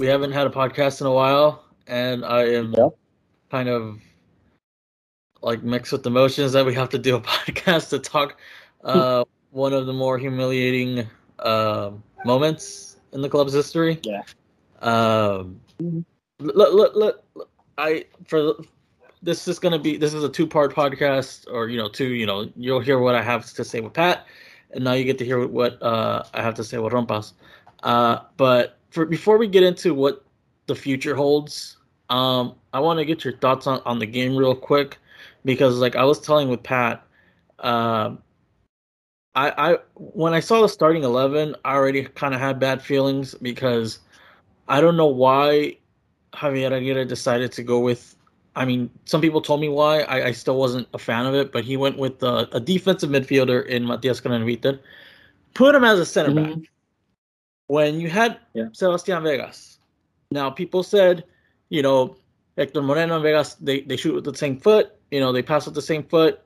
we haven't had a podcast in a while, and I am kind of like mixed with emotions that we have to do a podcast to talk uh, one of the more humiliating uh, moments in the club's history. Yeah. Um, look, look, look, I for this is gonna be this is a two part podcast, or you know, two. You know, you'll hear what I have to say with Pat, and now you get to hear what uh, I have to say with Rompas. Uh, but for before we get into what the future holds, um, I want to get your thoughts on, on the game real quick because, like I was telling with Pat, um, I I when I saw the starting eleven, I already kind of had bad feelings because I don't know why Javier Aguirre decided to go with. I mean, some people told me why. I, I still wasn't a fan of it, but he went with uh, a defensive midfielder in Matias Kranevitter, put him as a center back Mhm. When you had Yeah. Sebastian Vegas. Now people said, you know, Hector Moreno and Vegas they, they shoot with the same foot, you know, they pass with the same foot.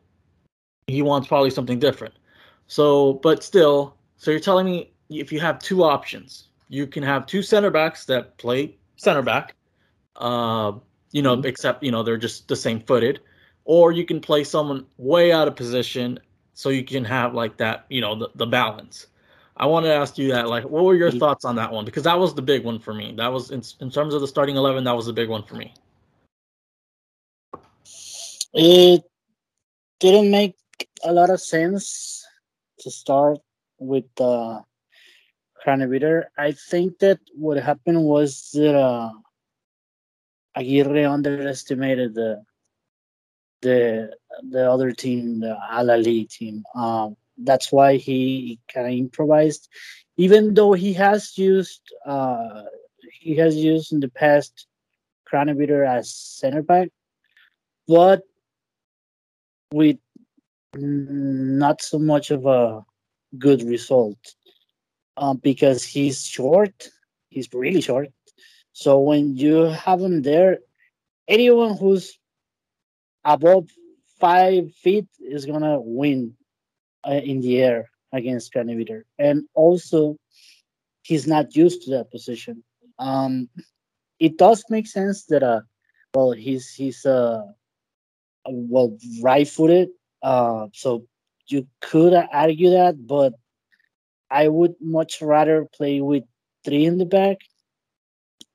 He wants probably something different. So, but still, so you're telling me if you have two options, you can have two center backs that play center back, uh, you know, Mhm. except you know they're just the same footed, or you can play someone way out of position, so you can have like that, you know, the, the balance. I want to ask you that, like, what were your Mhm. thoughts on that one? Because that was the big one for me. That was in, in terms of the starting eleven, that was the big one for me. It didn't make a lot of sense to start with uh, Kranevitter. I think that what happened was that uh, Aguirre underestimated the the the other team, the Al Ahly team. Um, that's why he kind of improvised, even though he has used uh, he has used in the past Kranevitter as center back, but with not so much of a good result um, because he's short. He's really short. So when you have him there, anyone who's above five feet is gonna win uh, in the air against Kranevitter. And also, he's not used to that position. Um, it does make sense that uh, well, he's he's uh, well right-footed, uh, so you could argue that, but I would much rather play with three in the back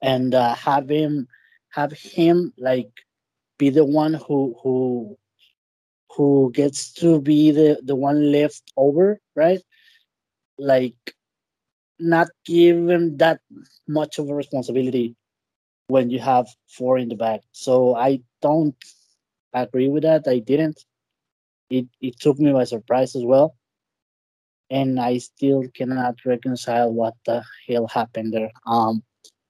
and uh, have him have him like be the one who who who gets to be the the one left over, right? Like not give him that much of a responsibility when you have four in the back. So I don't agree with that. I didn't. It it took me by surprise as well. And I still cannot reconcile what the hell happened there. Um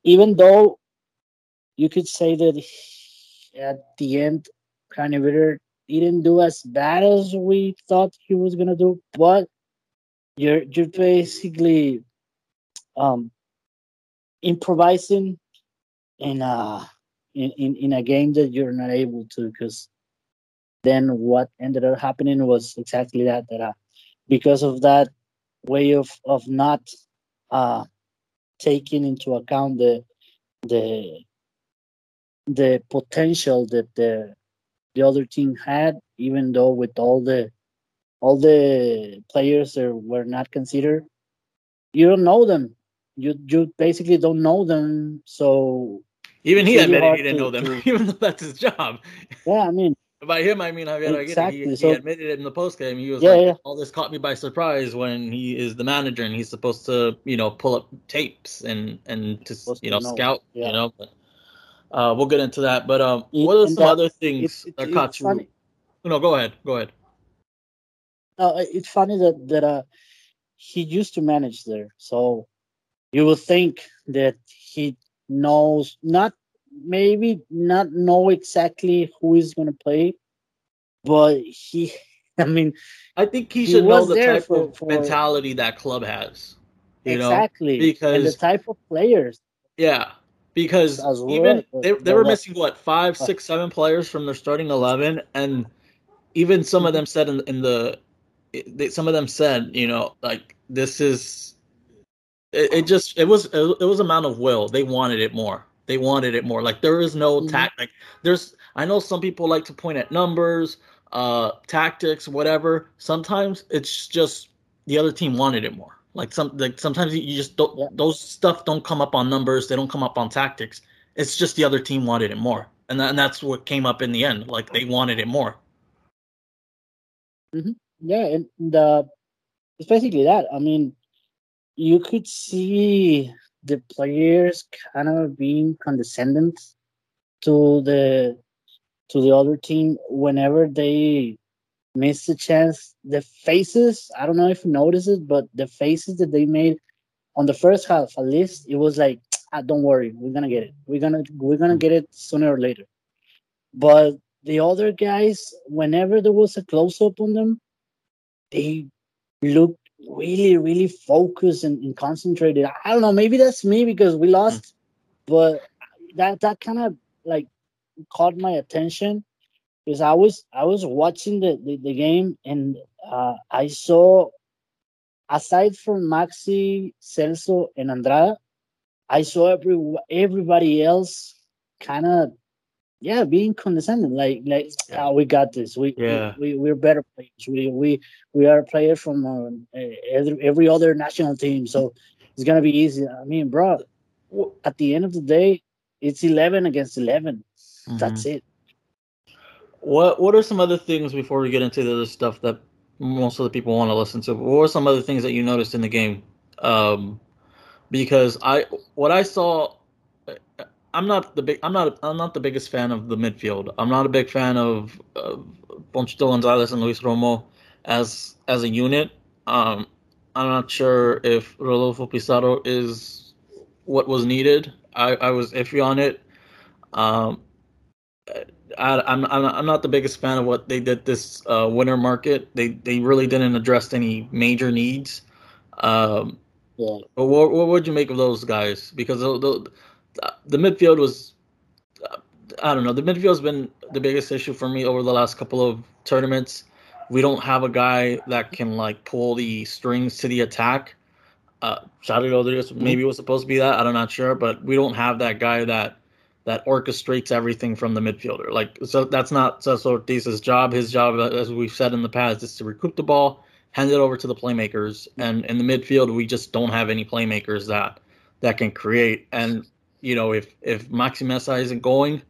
even though you could say that at the end Kranevitter didn't do as bad as we thought he was gonna do, but you're you're basically um improvising in a in, in, in a game that you're not able to because then what ended up happening was exactly that that uh, because of that way of of not uh taking into account the the the potential that the the other team had even though with all the all the players that were not considered you don't know them you you basically don't know them so Even he admitted he didn't to- know them, to- even though that's his job. yeah i mean By him, I mean Javier. Exactly, He, so- he admitted it in the post game. He was Yeah, like, yeah. "All this caught me by surprise." When he is the manager and he's supposed to, you know, pull up tapes and and to you know know, scout. yeah. You know, but, uh, we'll get into that. But um, what are and some that- other things it's- it- that caught you? No, go ahead. Go ahead. uh, it's funny that that uh, he used to manage there, so you would think that he knows not maybe not know exactly who is going to play, but he, I mean, I think he He should know the type for- of for- mentality that club has. You know, exactly and the type of players. Yeah, because even but- they, they were what- missing what five, six, seven players from their starting eleven, and even some of them said in, in the they, some of them said, you know, like this is it, it just it was it was amount of will. They wanted it more. They wanted it more. Like there is no mm-hmm. tactic. There's I know some people like to point at numbers, uh, tactics, whatever. Sometimes it's just the other team wanted it more. Like some like sometimes you just don't those stuff don't come up on numbers. They don't come up on tactics. It's just the other team wanted it more, and that, and that's what came up in the end. Like they wanted it more. Mm-hmm. Yeah, and the it's basically that. I mean, you could see the players kind of being condescending to the to the other team whenever they miss the chance. The faces, I don't know if you noticed it, but the faces that they made on the first half, at least, it was like, ah, "Don't worry, we're gonna get it. We're gonna we're gonna get it sooner or later." But the other guys, whenever there was a close up on them, they looked really, really focused and, and, concentrated. I don't know, maybe that's me because we lost, mm. but that that kind of like caught my attention because I was I was watching the, the, the game and uh, I saw aside from Maxi, Celso, and Andrada, I saw every everybody else kind of yeah, being condescending, like like yeah. oh, we got this. We yeah, we, we are better players. We we we are players from uh, every, every other national team, so it's gonna be easy. I mean, bro, at the end of the day, it's eleven against 11 mm-hmm. That's it. What What are some other things before we get into the other stuff that most of the people want to listen to? What were some other things that you noticed in the game? Um, because I what I saw I'm not the big. I'm not. I'm not the biggest fan of the midfield. I'm not a big fan of, of Ponchito Gonzalez and Luis Romo as as a unit. Um, I'm not sure if Rodolfo Pizarro is what was needed. I, I was iffy on it. Um, I, I'm I'm not the biggest fan of what they did this uh, winter market. They they really didn't address any major needs. Um, yeah. But what what would you make of those guys? Because the, the the midfield was I don't know. The midfield's been the biggest issue for me over the last couple of tournaments. We don't have a guy that can like pull the strings to the attack. Uh, Xavi Rodriguez mm-hmm. maybe was supposed to be that. I'm not sure, but we don't have that guy that that orchestrates everything from the midfielder. Like so, that's not Celso Ortiz's job. His job, as we've said in the past, is to recoup the ball, hand it over to the playmakers, and in the midfield we just don't have any playmakers that that can create. And you know, if if Maxi Meza isn't going,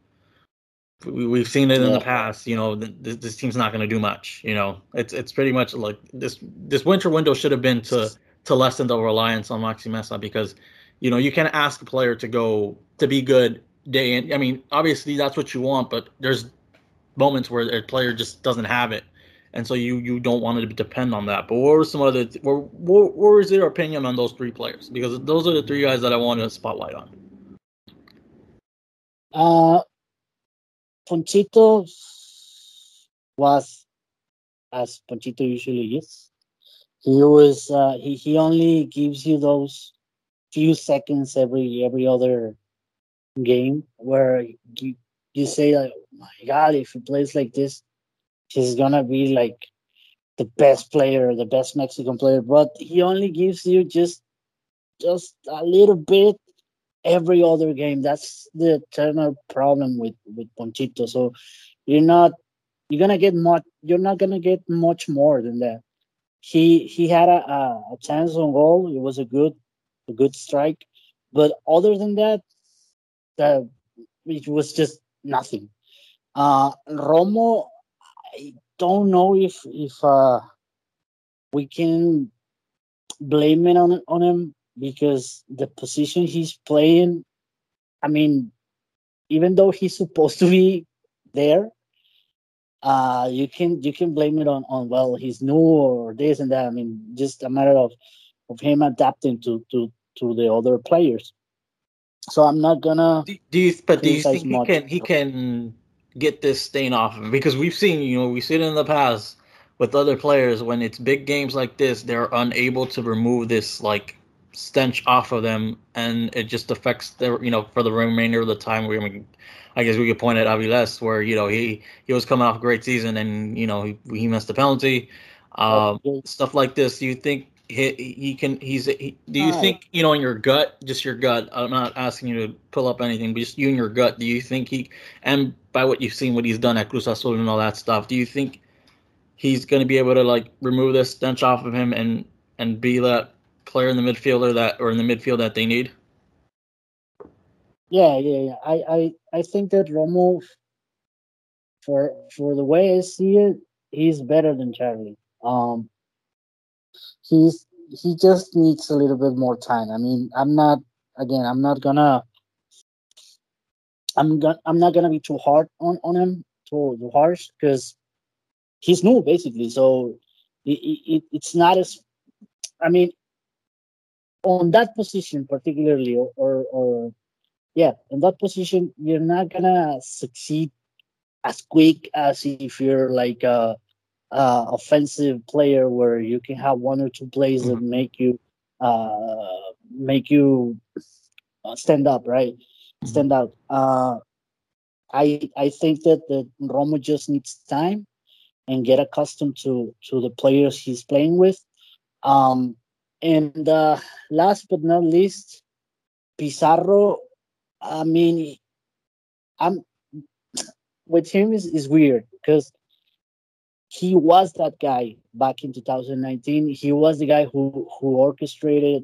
we, have seen it in the past. You know, this, this team's not going to do much. You know, it's it's pretty much like this this winter window should have been to to lessen the reliance on Maxi Meza because, you know, you can't ask a player to go to be good day in. I mean, obviously that's what you want, but there's moments where a player just doesn't have it, and so you you don't want to depend on that. But what were some other? What, what, was your opinion on those three players? Because those are the three guys that I wanted to spotlight on. Uh, Ponchito was as Ponchito usually is. He was uh, he he only gives you those few seconds every every other game where you you say like, oh my God, if he plays like this, he's gonna be like the best player, the best Mexican player. But he only gives you just just a little bit every other game. That's the eternal problem with with Ponchito. So you're not you're gonna get much. You're not gonna get much more than that. He he had a, a, a chance on goal. It was a good a good strike, but other than that, that it was just nothing. Uh, Romo, I don't know if if uh, we can blame it on on him because the position he's playing, I mean, even though he's supposed to be there, uh, you can you can blame it on on well he's new or this and that. I mean, just a matter of of him adapting to to to the other players. So I'm not gonna. Do, do you? But do you think he can he can get this stain off of him? Because we've seen you know we've seen in the past with other players when it's big games like this, they're unable to remove this like stench off of them, and it just affects their you know for the remainder of the time. We, I, mean, I guess we could point at Aviles where you know he he was coming off a great season, and you know he, he missed the penalty, um, stuff like this. Do you think he, he can he's he, do you uh, think you know in your gut just your gut i'm not asking you to pull up anything but just you in your gut do you think he and by what you've seen what he's done at cruz azul and all that stuff do you think he's going to be able to like remove this stench off of him and and be that player in the midfielder that or in the midfield that they need? Yeah yeah yeah. I i, I think that romo for for the way i see it he's better than charlie um he's he just needs a little bit more time. I mean, I'm not again, I'm not gonna I'm gonna I'm not gonna be too hard on on him, too, too harsh, because he's new basically. So it, it, it's not as I mean on that position particularly or, or yeah, in that position you're not gonna succeed as quick as if you're like uh uh, offensive player where you can have one or two plays mm-hmm. that make you uh, make you uh, stand up, right? Mm-hmm. Stand out. Uh, I I think that the Romo just needs time and get accustomed to to the players he's playing with. Um, and uh, last but not least, Pizarro. I mean, I'm with him is, is weird because he was that guy back in 2019. He was the guy who who orchestrated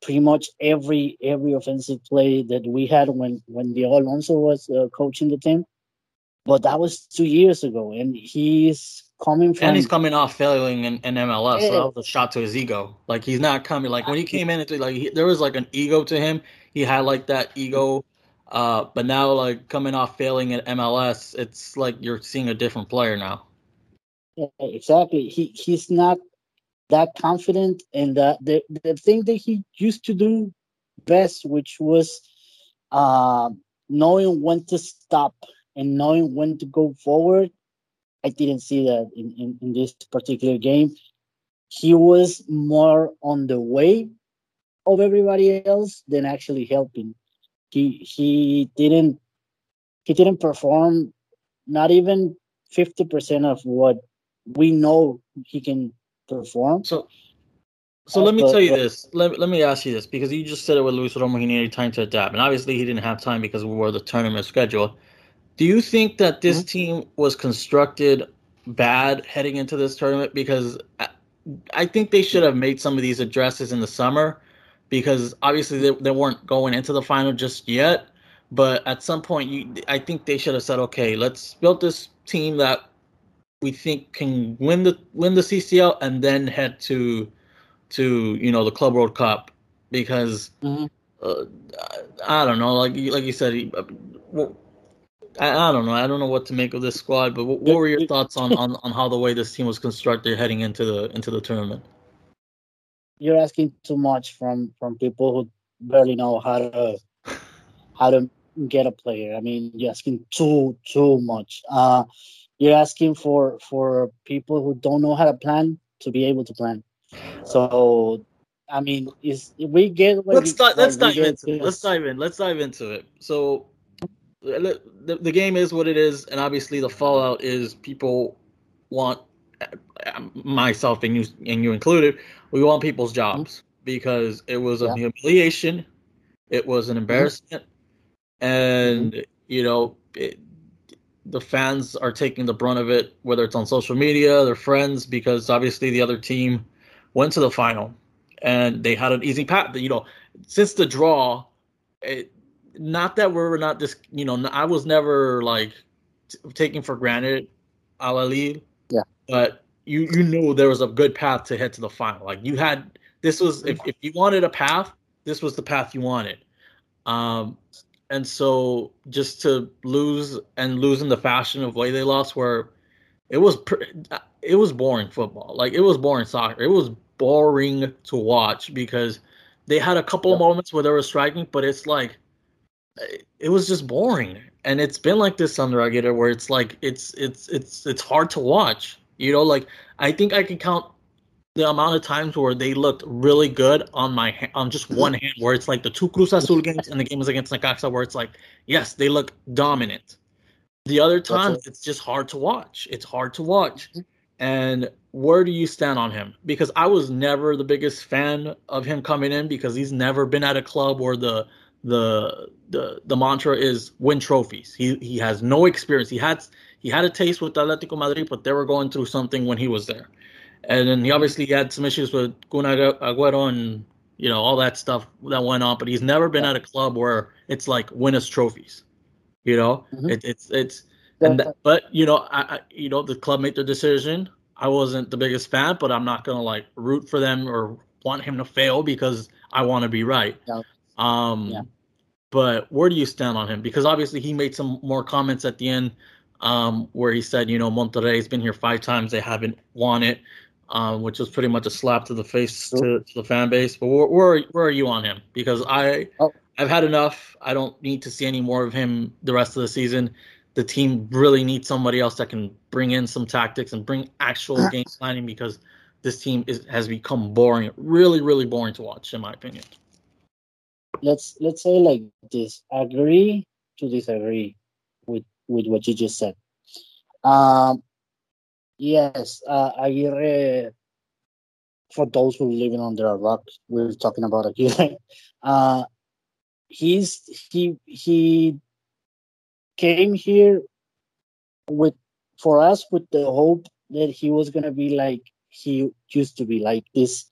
pretty much every every offensive play that we had when when Diego Alonso was uh, coaching the team. But that was two years ago, and he's coming from. And he's coming off failing in, in MLS, yeah. so that was a shot to his ego. Like he's not coming. Like when he came in, like he, there was like an ego to him. He had like that ego, uh, but now like coming off failing at MLS, it's like you're seeing a different player now. Yeah, exactly. He he's not that confident, and the, the the thing that he used to do best, which was uh, knowing when to stop and knowing when to go forward. I didn't see that in, in, in this particular game. He was more on the way of everybody else than actually helping. He he didn't he didn't perform not even 50% of what we know he can perform. So, so let me but, tell you this. Let, let me ask you this because you just said it with Luis Romo, he needed time to adapt, and obviously he didn't have time because we were the tournament schedule. Do you think that this mm-hmm. team was constructed bad heading into this tournament? Because I, I think they should have made some of these addresses in the summer because obviously they, they weren't going into the final just yet. But at some point, you, I think they should have said, okay, let's build this team that we think can win the win the CCL and then head to to you know the Club World Cup because mm-hmm. uh, I don't know like like you said uh, I, I don't know I don't know what to make of this squad but what, what were your thoughts on, on on how the way this team was constructed heading into the into the tournament? You're asking too much from from people who barely know how to how to get a player. I mean you're asking too too much. Uh you're asking for for people who don't know how to plan to be able to plan. So, I mean, is we get let's we, dive, let's dive into it. let's dive in let's dive into it. So, the, the game is what it is, and obviously the fallout is people want myself and you and you included. We want people's jobs because it was a yeah. humiliation, it was an mm-hmm. embarrassment, mm-hmm. and you know. It, the fans are taking the brunt of it, whether it's on social media, their friends, because obviously the other team went to the final and they had an easy path. You know, since the draw, it, not that we're not this. You know, I was never like t- taking for granted Al Ahly. Yeah. But you you knew there was a good path to head to the final. Like you had this was if if you wanted a path, this was the path you wanted. Um, and so just to lose and lose in the fashion of way they lost, where it was it was boring football. Like it was boring soccer. It was boring to watch because they had a couple of moments where they were striking, but it's like it was just boring. And it's been like this under Aguirre, where it's like it's it's it's it's hard to watch. You know, like I think I can count the amount of times where they looked really good on my on just one hand, where it's like the two Cruz Azul games and the games against Necaxa, where it's like, yes, they look dominant. The other times, it's just hard to watch. It's hard to watch, mm-hmm. And where do you stand on him? Because I was never the biggest fan of him coming in because he's never been at a club where the the the the mantra is win trophies. He he has no experience. He had he had a taste with Atletico Madrid, but they were going through something when he was there. And then he obviously had some issues with Kun Agüero and you know all that stuff that went on. But he's never been at a club where it's like win us trophies. You know, mm-hmm. it, it's it's. And that, but you know, I, I you know the club made the decision. I wasn't the biggest fan, but I'm not gonna like root for them or want him to fail because I want to be right. Yeah. Um, yeah. But where do you stand on him? Because obviously he made some more comments at the end um, where he said, you know, Monterrey's been here five times, they haven't won it um, which was pretty much a slap to the face to, to the fan base. But where, where, where are you on him? Because I oh. I've had enough. I don't need to see any more of him the rest of the season. The team really needs somebody else that can bring in some tactics and bring actual game planning because this team is has become boring, really, really boring to watch, in my opinion. Let's let's say like this: agree to disagree with with what you just said. Um, Yes, uh, Aguirre. For those who living under a rock, we're talking about Aguirre. Uh, he's he he came here with for us with the hope that he was gonna be like he used to be, like this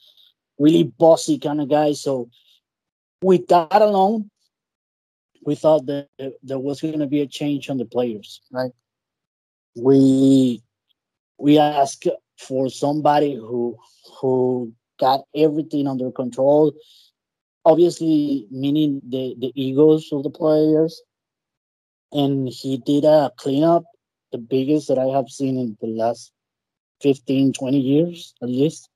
really bossy kind of guy. So with that alone, we thought that there was gonna be a change on the players, right? We we ask for somebody who who got everything under control. Obviously meaning the the egos of the players. And he did a cleanup the biggest that i have seen in the last 15 20 years at least.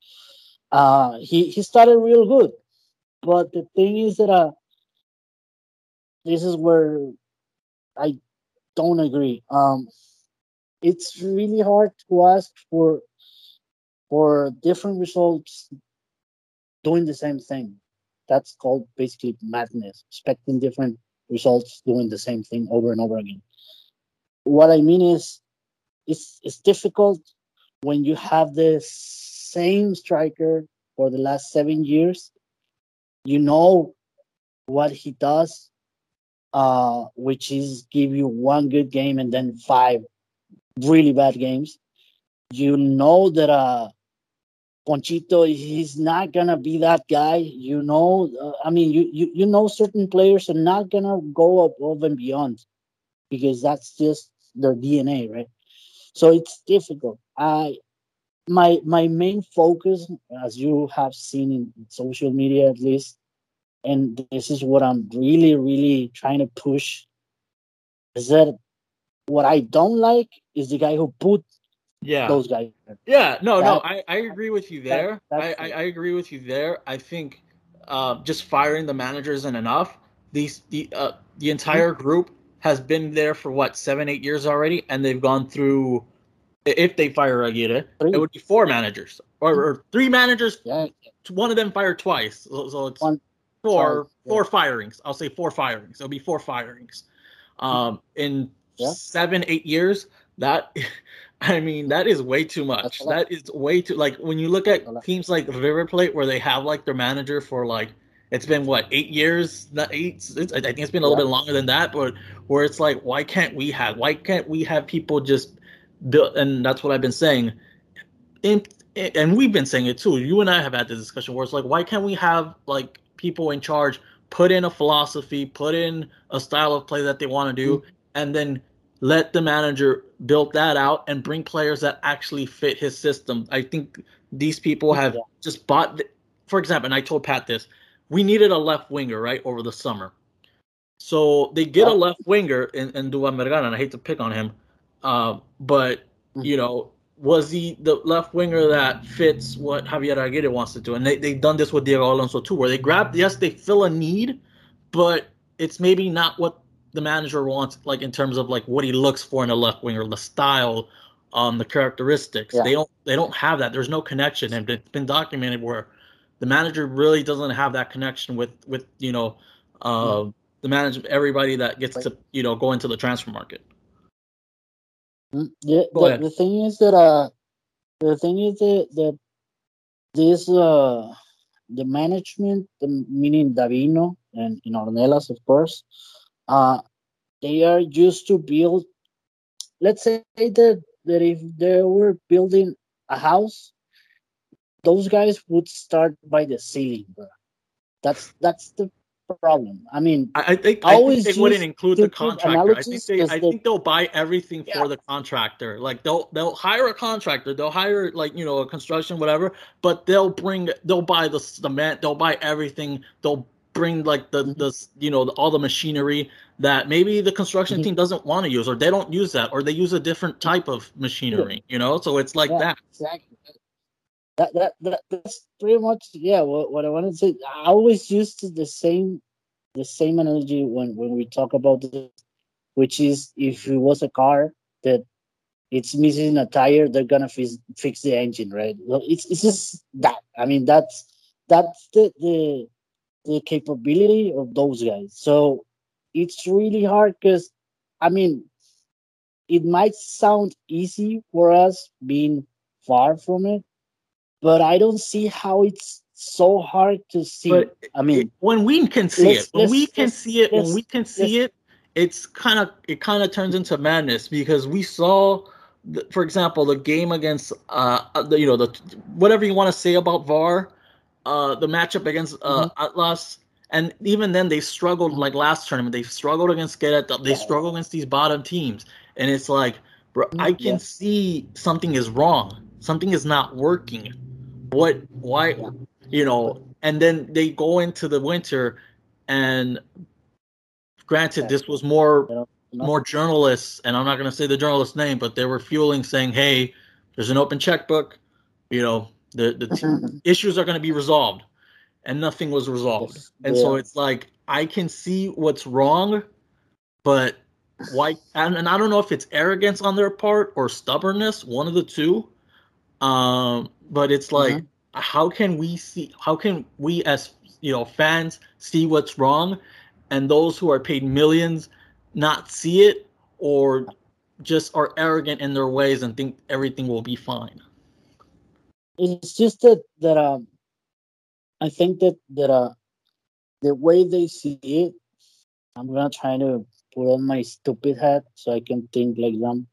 Uh he he started real good. But the thing is that uh this is where i don't agree. Um it's really hard to ask for for different results doing the same thing. That's called basically madness, expecting different results doing the same thing over and over again. What I mean is it's it's difficult when you have the same striker for the last seven years. You know what he does, uh, which is give you one good game and then five really bad games. You know that uh, Ponchito, he's not gonna be that guy. You know, uh, I mean, you, you you know certain players are not gonna go above and beyond because that's just their DNA, right? So it's difficult. I my my main focus, as you have seen in social media at least, and this is what I'm really really trying to push, is that what I don't like is the guy who put yeah those guys. Yeah, no, that, no, I, I agree with you there. That, I, I, I, agree with you there. I think uh, just firing the manager isn't enough. These the uh, the entire mm-hmm. group has been there for what seven eight years already, and they've gone through. If they fire Aguirre, three. it would be four managers or, or three managers. Yeah. One of them fired twice, so, so it's One, four yeah. four firings. I'll say four firings. It'll be four firings. Um, in yeah. seven, eight years, that I mean, that is way too much. That is way too like when you look at teams like River Plate where they have like their manager for like it's been what eight years? Not eight. It's, I think it's been a little yeah. bit longer than that. But where it's like, why can't we have? Why can't we have people just build? And that's what I've been saying. In, and we've been saying it too. You and I have had this discussion where it's like, why can't we have like people in charge put in a philosophy, put in a style of play that they want to do, mm-hmm and then let the manager build that out and bring players that actually fit his system. I think these people have just bought. The, for example, and I told Pat this: we needed a left winger right over the summer, so they get yeah. a left winger in, in Duván Vergara, and I hate to pick on him, uh, but mm-hmm. you know. Was he the left winger that fits what Javier Aguirre wants to do? And they, they've done this with Diego Alonso too, where they grab, yes, they fill a need, but it's maybe not what the manager wants, like in terms of like what he looks for in a left winger, the style, um, the characteristics. Yeah. They don't they don't have that. There's no connection, and it's been documented where the manager really doesn't have that connection with with you know uh, mm. the manager everybody that gets to you know go into the transfer market. Mm, yeah, the, the, thing is that uh, the thing is that, that this uh the management, the, meaning Davino and, and Ornelas, of course, uh, they are used to build. Let's say that that if they were building a house, those guys would start by the ceiling. Bro. That's that's the problem. I mean, I, I think I, always think they wouldn't include the contractor. I think they, I think they'll buy everything yeah. for the contractor. Like they'll they'll hire a contractor. They'll hire like you know a construction whatever, but they'll bring they'll buy the cement. They'll buy everything. They'll bring like the mm-hmm. the you know all the machinery that maybe the construction mm-hmm. team doesn't want to use or they don't use that or they use a different type of machinery. You know, so it's like yeah, that. Exactly that, that, that that's pretty much yeah what, what i wanted to say i always use the same the same analogy when when we talk about this which is if it was a car that it's missing a tire they're gonna fix, fix the engine right it's, it's just that i mean that's that's the, the the capability of those guys so it's really hard because i mean it might sound easy for us being far from it but I don't see how it's so hard to see. But I mean, when we can see it, when we can see it, when we can see it, it's kind of it kind of turns into madness because we saw, the, for example, the game against uh, uh the, you know the whatever you want to say about VAR, uh, the matchup against uh, mm-hmm. Atlas. And even then, they struggled. Like last tournament, they struggled against Querétaro. They struggled against these bottom teams, and it's like, bro, I mm-hmm. can yeah. see something is wrong. Something is not working what why you know and then they go into the winter and granted this was more more journalists and i'm not going to say the journalist's name but they were fueling saying hey there's an open checkbook you know the the issues are going to be resolved and nothing was resolved and yeah. so it's like i can see what's wrong but why and, and i don't know if it's arrogance on their part or stubbornness one of the two um but it's like mm-hmm. how can we see how can we as you know fans see what's wrong and those who are paid millions not see it or just are arrogant in their ways and think everything will be fine it's just that that um i think that that uh the way they see it i'm gonna try to put on my stupid hat so i can think like them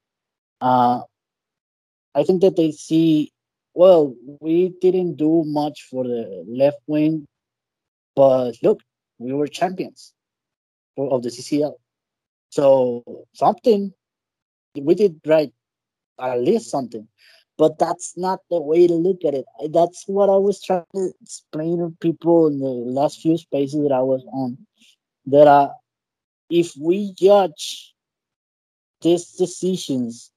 uh i think that they see well, we didn't do much for the left wing, but look, we were champions of the CCL. So something we did right, at least something. But that's not the way to look at it. That's what I was trying to explain to people in the last few spaces that I was on. That uh, if we judge these decisions,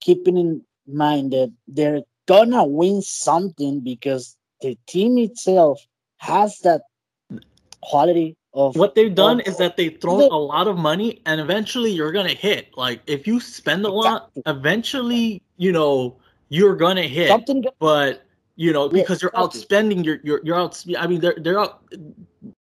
keeping in mind that they're gonna win something because the team itself has that quality of what they've done of, is that they throw the, a lot of money and eventually you're gonna hit like if you spend a lot eventually you know you're gonna hit something but you know because you're outspending your you're, you're out i mean they're they're out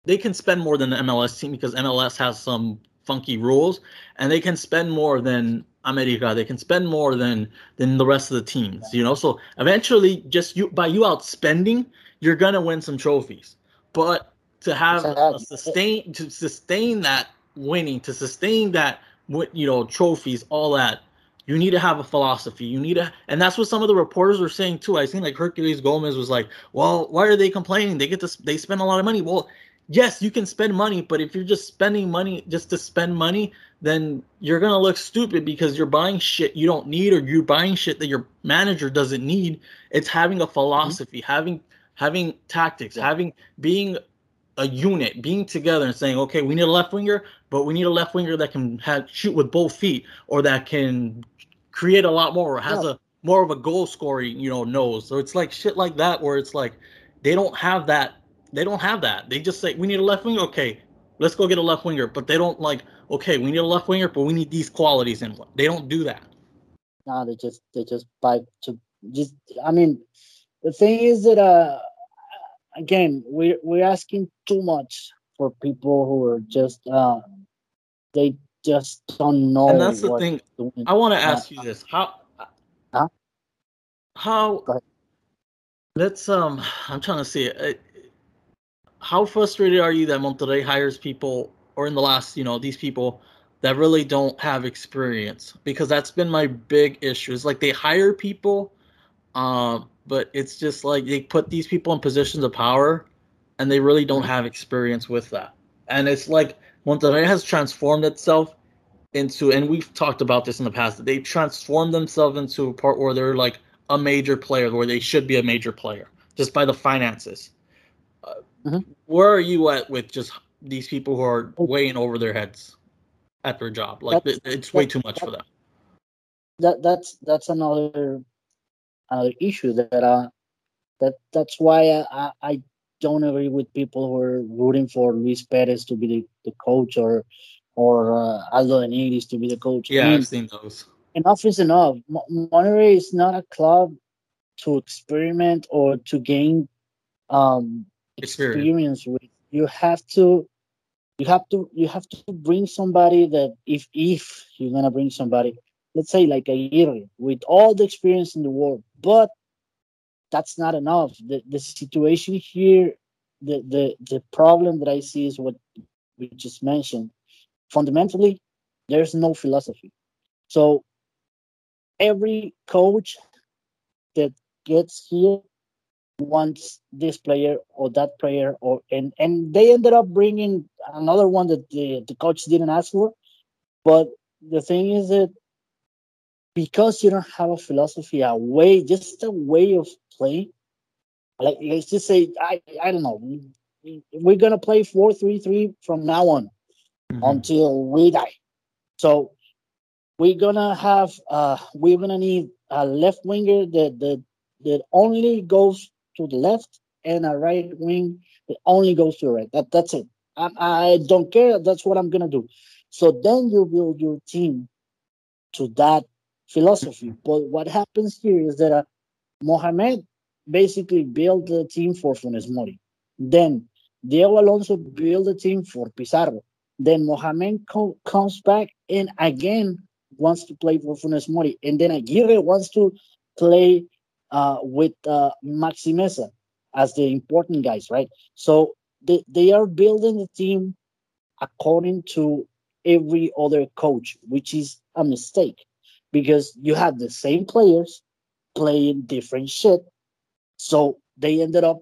they can spend more than the mls team because mls has some funky rules and they can spend more than America. They can spend more than than the rest of the teams, you know. So eventually, just you by you outspending, you're gonna win some trophies. But to have a sustain to sustain that winning, to sustain that you know trophies, all that, you need to have a philosophy. You need to, and that's what some of the reporters were saying too. I think like Herculez Gomez was like, "Well, why are they complaining? They get to they spend a lot of money." Well, yes, you can spend money, but if you're just spending money just to spend money, then you're gonna look stupid because you're buying shit you don't need or you're buying shit that your manager doesn't need. It's having a philosophy, mm-hmm. having having tactics, yeah. having being a unit, being together and saying, okay, we need a left winger, but we need a left winger that can have, shoot with both feet or that can create a lot more or has yeah. a more of a goal scoring, you know, nose. So it's like shit like that where it's like they don't have that they don't have that. They just say we need a left winger. Okay, let's go get a left winger. But they don't like okay, we need a left winger, but we need these qualities in. They don't do that. No, they just they just buy to just. I mean, the thing is that uh, again, we're we're asking too much for people who are just uh, they just don't know. And that's the thing. I want to ask you this: how? Huh? how let's um i'm trying to see it how frustrated are you that monterrey hires people or in the last you know these people that really don't have experience because that's been my big issue is like they hire people um but it's just like they put these people in positions of power and they really don't have experience with that and it's like monterrey has transformed itself into and we've talked about this in the past they transformed themselves into a part where they're like a major player where they should be a major player just by the finances. Uh, mm-hmm. Where are you at with just these people who are weighing over their heads at their job? Like that's, it's way too much for them. That that's that's another another issue that uh that that's why I, I don't agree with people who are rooting for Luis Perez to be the, the coach or or uh, Aldo de Nigris to be the coach. Yeah, I mean, I've seen those enough is enough. Monterrey is not a club to experiment or to gain um, experience. experience with. You have to, you have to, you have to bring somebody that if if you're gonna bring somebody, let's say like a year with all the experience in the world, but that's not enough. The the situation here, the the the problem that I see is what we just mentioned. Fundamentally, there's no philosophy. So every coach that gets here wants this player or that player or and and they ended up bringing another one that the, the coach didn't ask for but the thing is that because you don't have a philosophy a way just a way of playing like let's just say i i don't know we're gonna play four three three from now on mm-hmm. until we die so we're gonna have uh we're gonna need a left winger that that that only goes to the left and a right wing that only goes to the right. That that's it. I, I don't care. That's what I'm gonna do. So then you build your team to that philosophy. But what happens here is that uh, Mohamed basically built the team for Funes Mori. Then Diego Alonso built the team for Pizarro. Then Mohamed co- comes back and again wants to play for Funes Mori, and then Aguirre wants to play uh, with uh, Maxi Meza as the important guys, right? So they, they are building the team according to every other coach, which is a mistake because you have the same players playing different shit. So they ended up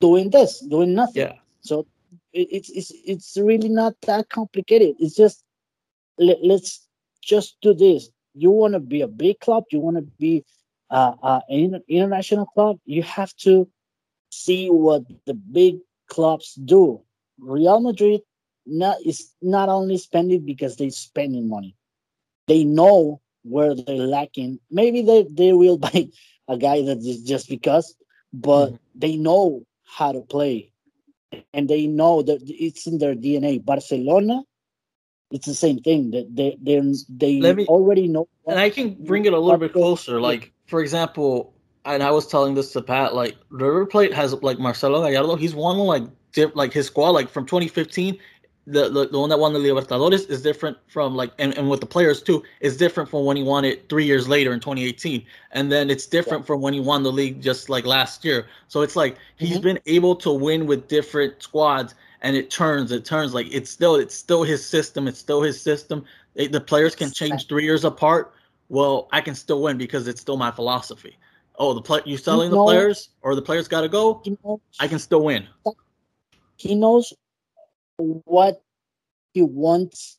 doing this, doing nothing. Yeah. So it, it's it's it's really not that complicated. It's just let, let's just do this. You want to be a big club, you want to be uh, uh, an international club, you have to see what the big clubs do. Real Madrid not is not only spending because they're spending money. They know where they're lacking. Maybe they, they will buy a guy that is just because, but mm-hmm. they know how to play. And they know that it's in their DNA. Barcelona it's the same thing that they they they me, already know. And I can bring it a little bit closer. Like for example, and I was telling this to Pat. Like River Plate has like Marcelo Gallardo. He's won like dip, like his squad like from 2015. The, the, the one that won the Libertadores is different from like and, and with the players too is different from when he won it three years later in 2018 and then it's different yeah. from when he won the league just like last year. So it's like he's mm-hmm. been able to win with different squads and it turns it turns like it's still it's still his system it's still his system. It, the players can change three years apart. Well i can still win because it's still my philosophy. Oh the play you selling the players or the players got to go i can still win. He knows what he wants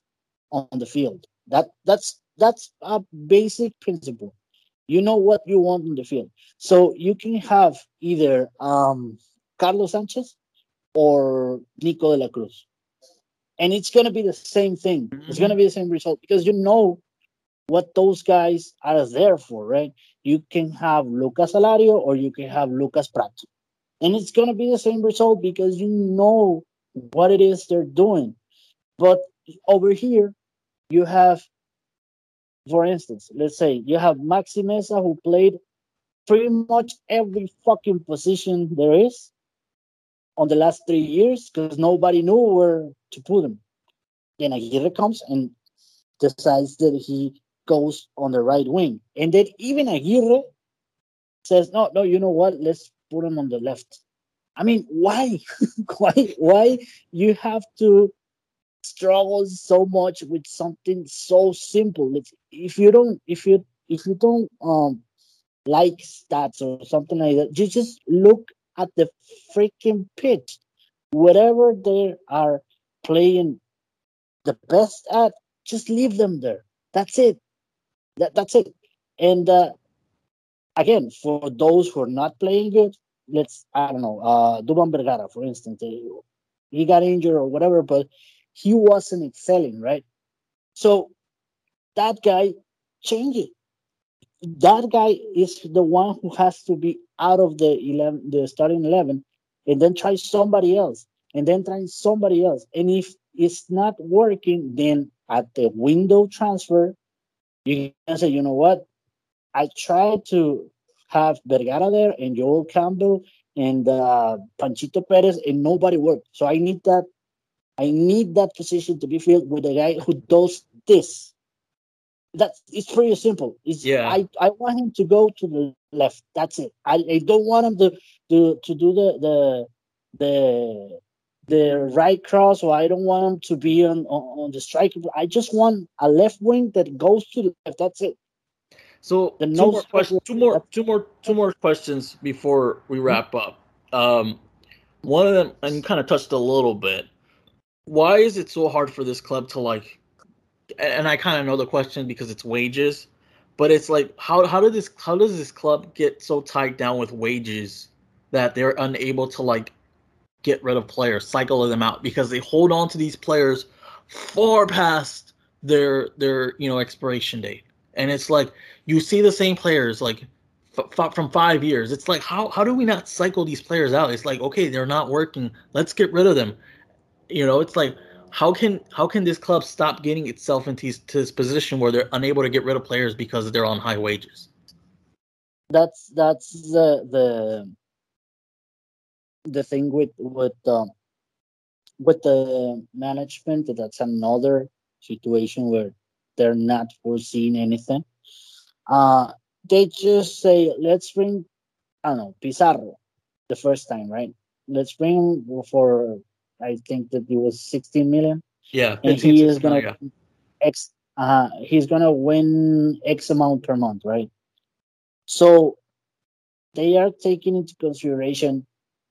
on the field that that's that's a basic principle you know what you want in the field so you can have either um carlos sanchez or Nico de la Cruz. And it's going to be the same thing. Mm-hmm. It's going to be the same result because you know what those guys are there for, right? You can have Lucas Alario or you can have Lucas Pratto. And it's going to be the same result because you know what it is they're doing. But over here, you have, for instance, let's say you have Maxi Meza who played pretty much every fucking position there is on the last three years because nobody knew where to put him. Then Aguirre comes and decides that he goes on the right wing. And then even Aguirre says, no, no, you know what? Let's put him on the left. I mean, why? why? Why you have to struggle so much with something so simple? If, if you don't, if you if you don't um like stats or something like that, you just look at the freaking pitch. Whatever they are playing the best at, just leave them there. That's it. That, that's it. And uh, again, for those who are not playing good, let's I don't know, uh Dubán Vergara, for instance, he got injured or whatever, but he wasn't excelling, right? So that guy change it. That guy is the one who has to be out of the eleven, the starting eleven, and then try somebody else, and then try somebody else. And if it's not working, then at the window transfer, you can say, you know what? I tried to have Vergara there and Joel Campbell and uh, Panchito Perez, and nobody worked. So I need that. I need that position to be filled with a guy who does this. That's it's pretty simple. It's, Yeah. I, I want him to go to the left. That's it. I, I don't want him to to to do the the the the right cross, or I don't want him to be on on, on the striker. I just want a left wing that goes to the left. That's it. So The two more. Two more. Two more. Two more questions before we wrap up. Um, one of them, and you kind of touched a little bit. Why is it so hard for this club to like? And I kind of know the question because it's wages, but it's like how how did this how does this club get so tied down with wages that they're unable to like get rid of players, cycle them out because they hold on to these players far past their their you know expiration date, and it's like you see the same players like f- f- from five years. It's like how how do we not cycle these players out? It's like okay, they're not working. Let's get rid of them. You know, it's like how can how can this club stop getting itself into this, position where they're unable to get rid of players because they're on high wages? that's that's the the the thing with with um with the management that's another situation where they're not foreseeing anything. Uh they just say let's bring i don't know pizarro the first time right? Let's bring him for i think that it was 16 million. Yeah, and he is gonna x uh he's gonna win x amount per month right? So they are taking into consideration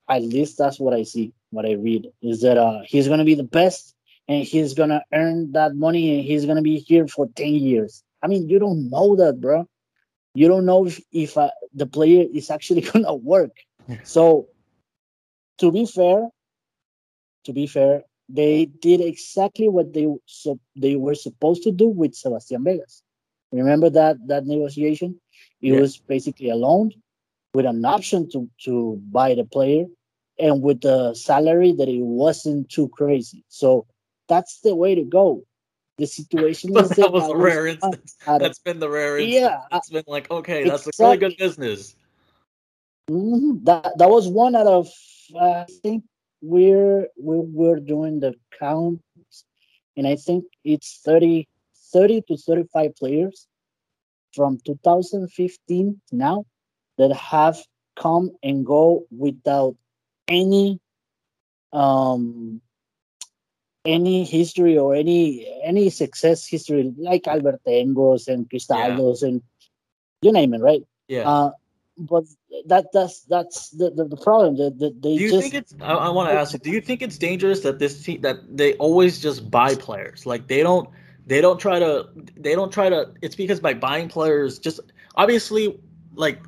at least that's what i see what i read is that uh he's gonna be the best and he's gonna earn that money and he's gonna be here for 10 years i mean you don't know that bro you don't know if, if uh, the player is actually gonna work so to be fair to be fair they did exactly what they so they were supposed to do with Sebastian Vegas. Remember that that negotiation? It Yeah. was basically a loan with an option to to buy the player and with the salary that it wasn't too crazy. So that's the way to go. The situation is that was a rare instance. That's been the rare instance. Yeah, it's been like okay, that's a really good business. Mhm. That that was one out of uh, I think we're we we're doing the counts, and I think it's 30, 30 to thirty five players from 2015 now that have come and go without any um any history or any any success history like Albertengos and Cristaldos and you name it, right? Yeah. Uh, but that that's that's the, the, the problem. That the, they do you just think it's? I, I want to ask you. Do you think it's dangerous that this team that they always just buy players? Like they don't, they don't try to, they don't try to. It's because by buying players, just obviously, like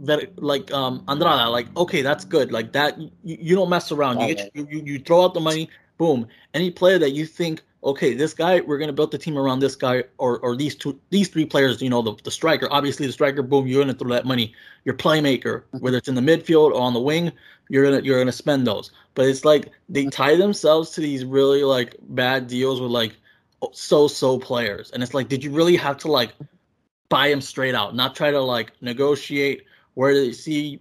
that, like um Andrada, like okay, that's good. Like that, you, you don't mess around. You get you you throw out the money. Boom. Any player that you think, okay, this guy, we're gonna build the team around this guy, or or these two, these three players. You know, the the striker. Obviously, the striker. Boom. You're gonna throw that money. Your playmaker, mm-hmm. whether it's in the midfield or on the wing, you're gonna you're gonna spend those. But it's like they mm-hmm. tie themselves to these really like bad deals with like oh, so so players, and it's like, did you really have to like mm-hmm. buy them straight out, not try to like negotiate? Where they see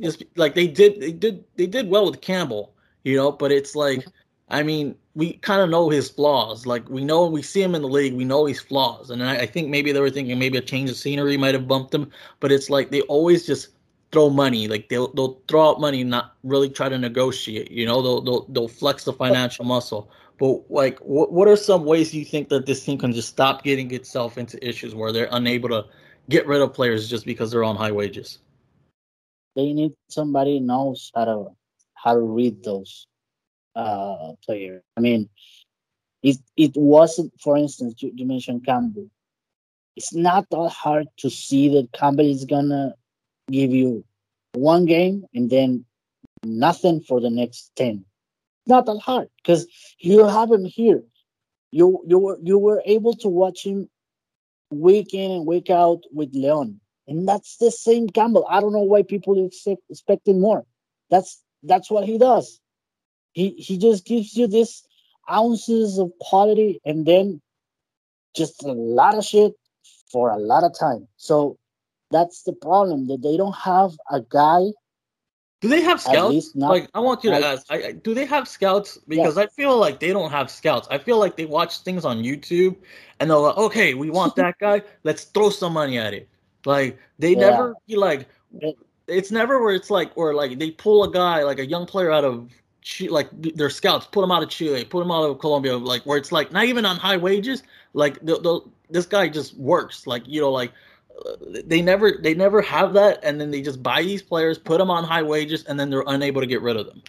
just like they did they did they did well with Campbell, you know, but it's like. I mean, we kind of know his flaws. Like we know we see him in the league, we know his flaws, and I, I think maybe they were thinking maybe a change of scenery might have bumped him. But it's like they always just throw money. Like they'll they'll throw out money, not really try to negotiate. You know, they'll they'll they'll flex the financial muscle. But like, what what are some ways you think that this team can just stop getting itself into issues where they're unable to get rid of players just because they're on high wages? They need somebody knows how to how to read those uh players. I mean, it it wasn't, for instance, you, you mentioned Campbell. It's not that hard to see that Campbell is gonna give you one game and then nothing for the next ten. Not that hard because you have him here. You you were you were able to watch him week in and week out with Leon, and that's the same Campbell. I don't know why people expect expecting more. That's that's what he does. He he just gives you this ounces of quality and then just a lot of shit for a lot of time. So that's the problem that they don't have a guy. Do they have scouts? Like I want you to ask. I, do they have scouts? Because I feel like they don't have scouts. I feel like they watch things on YouTube and they're like, okay, we want that guy. Let's throw some money at it. Like they yeah. never be like. It's never where it's like, or like they pull a guy like a young player out of like their scouts put him out of Chile, put him out of Colombia, like where it's like not even on high wages. Like the, the, this guy just works. Like you know, like uh, they never they never have that, and then they just buy these players, put them on high wages, and then they're unable to get rid of them.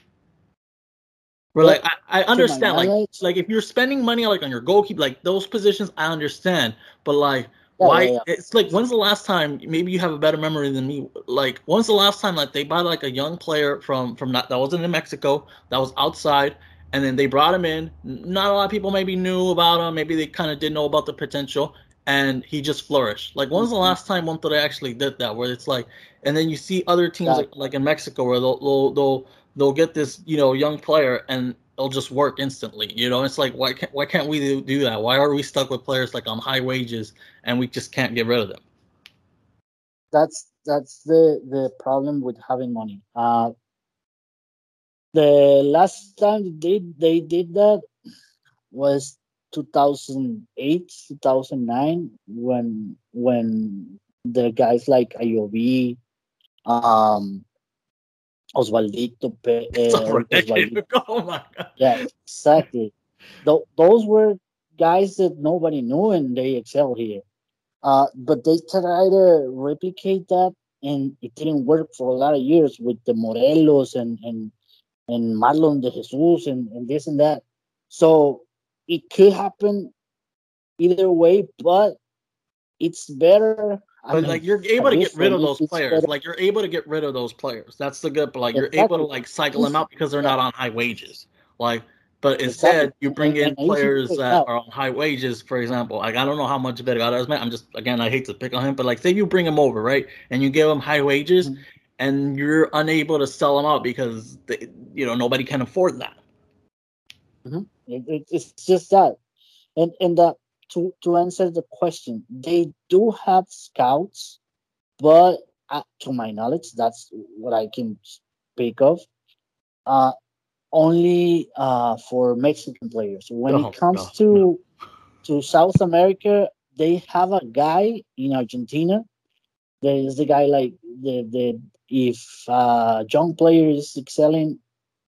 We're like I, I understand like like if you're spending money like on your goalkeeper like those positions I understand but like yeah, why yeah, yeah. it's like when's the last time maybe you have a better memory than me like when's the last time like they bought like a young player from from that that wasn't in Mexico that was outside and then they brought him in not a lot of people maybe knew about him maybe they kind of didn't know about the potential and he just flourished. Like when's the mm-hmm. last time one that I actually did that? Where it's like, and then you see other teams like, like in Mexico where they'll, they'll they'll they'll get this you know young player and it'll just work instantly. You know, it's like why can't why can't we do, that? Why are we stuck with players like on high wages and we just can't get rid of them? That's that's the the problem with having money. Uh, the last time they they did that was 2008 2009 when when the guys like Ayoví, um, Osvaldito, uh, Osvaldito. Oh my God. Yeah, exactly. Th- those were guys that nobody knew and they excel here. Uh, but they try to replicate that and it didn't work for a lot of years with the Morelos and and and Marlon de Jesus and, and this and that. So it could happen either way, but it's better. I but mean, like you're able to get rid of those players. Like you're able to get rid of those players. That's the good. But like you're able to like cycle them out because they're not on high wages. Like, but instead you bring in players that are on high wages. For example, like I don't know how much better God is. I'm just again I hate to pick on him, but like say you bring him over right and you give him high wages. Mm-hmm. And you're unable to sell them out because they, you know nobody can afford that. Mm-hmm. It, it, it's just that, and and that to to answer the question, they do have scouts, but uh, to my knowledge, that's what I can speak of. Uh, only uh, for Mexican players. When it comes no, to no. to South America, they have a guy in Argentina. There is the guy like the the if uh, young player is excelling,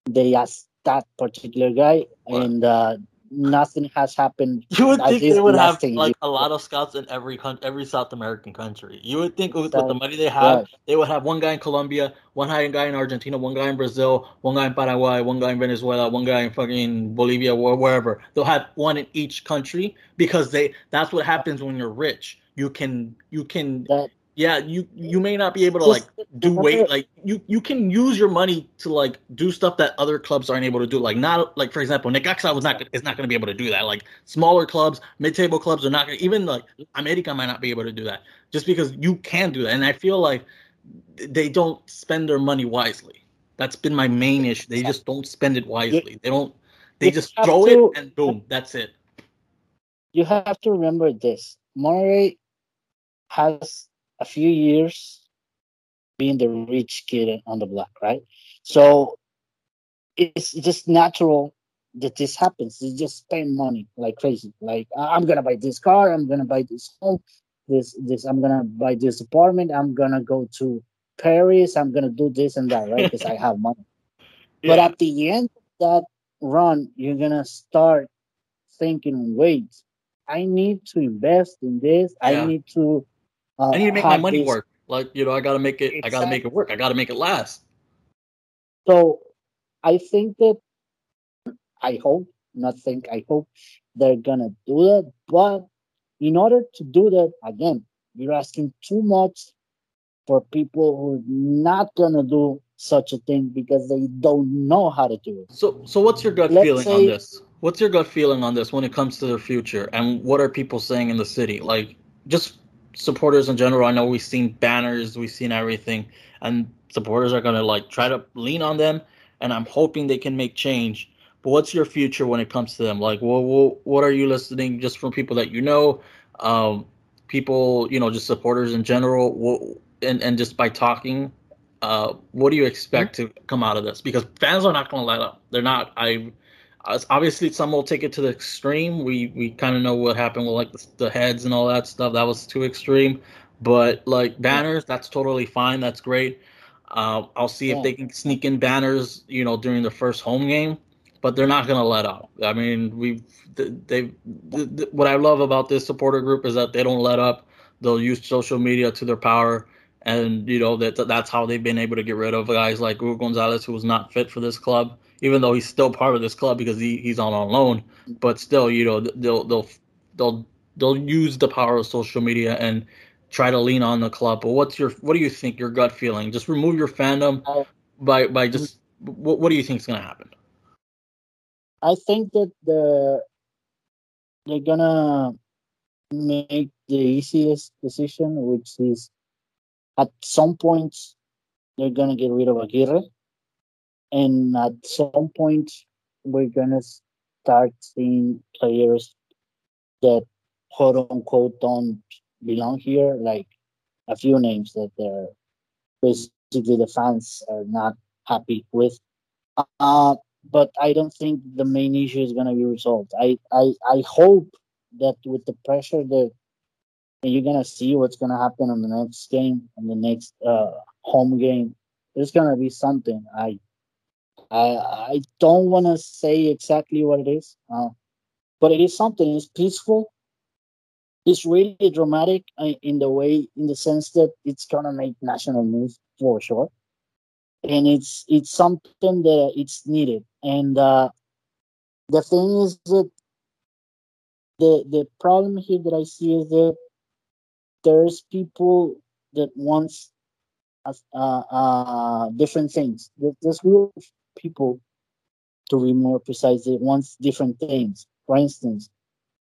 they ask that particular guy, what? and uh, nothing has happened. You would think they would have like a lot of scouts in every country, every South American country. You would think with, with the money they have, right. they would have one guy in Colombia, one guy in Argentina, one guy in Brazil, one guy in Paraguay, one guy in Venezuela, one guy in fucking Bolivia, or wherever. They'll have one in each country because they. That's what happens when you're rich. You can you can that, yeah you you may not be able to like do weight like you you can use your money to like do stuff that other clubs aren't able to do. Like not like for example Nick Necaxa was not is not going to be able to do that. Like smaller clubs mid-table clubs are not gonna, even like America might not be able to do that just because you can do that. And I feel like they don't spend their money wisely. That's been my main issue. They just don't spend it wisely. They don't they just throw to, it and boom that's it. You have to remember this. Monterrey has a few years being the rich kid on the block, right? So it's just natural that this happens. You just spend money like crazy. Like I'm gonna buy this car, I'm gonna buy this home, this this I'm gonna buy this apartment, I'm gonna go to Paris, I'm gonna do this and that, right? Because I have money. Yeah. But at the end of that run, you're gonna start thinking, wait, I need to invest in this. Yeah. I need to. Uh, I need to make my money work. Like you know, I gotta make it. Exactly. I gotta make it work. I gotta make it last. So, I think that I hope, not think, I hope they're gonna do that. But in order to do that, again, you're asking too much for people who are not gonna do such a thing because they don't know how to do it. So, so what's your gut Let's feeling say, on this? What's your gut feeling on this when it comes to their future, and what are people saying in the city? Like, just supporters in general. I know we've seen banners, we've seen everything, and supporters are gonna like try to lean on them, and I'm hoping they can make change. But what's your future when it comes to them? Like, what what, what are you listening just from people that you know, um, people you know, just supporters in general, what, and and just by talking uh, what do you expect mm-hmm. to come out of this? Because fans are not going to let up. They're not. I obviously some will take it to the extreme. We we kind of know what happened with like the, the, heads and all that stuff. That was too extreme. But like banners, that's totally fine. That's great. Uh, I'll see if they can sneak in banners, you know, during the first home game. But they're not going to let up. I mean, we they, they what I love about this supporter group is that they don't let up. They'll use social media to their power and you know that that's how they've been able to get rid of guys like Hugo Gonzalez, who was not fit for this club, even though he's still part of this club because he, he's on on loan. But still, you know, they'll they'll they'll they'll use the power of social media and try to lean on the club. But what's your what do you think your gut feeling? Just remove your fandom by by just what what do you think is going to happen? I think that the they're gonna make the easiest decision, which is at some point they're gonna get rid of Aguirre, and at some point we're gonna start seeing players that quote unquote don't belong here, like a few names that they're basically the fans are not happy with. Uh, but I don't think the main issue is gonna be resolved. I, I I hope that with the pressure that you're gonna see what's gonna happen on the next game, on the next uh, home game. There's gonna be something. I I I don't want to say exactly what it is, uh, but it is something. It's peaceful. It's really dramatic uh, in the way, in the sense that it's gonna make national news for sure, and it's it's something that it's needed. And uh, the thing is that the the problem here that I see is that there's people that wants uh, uh, different things. There's group people, to be more precise, that wants different things. For instance,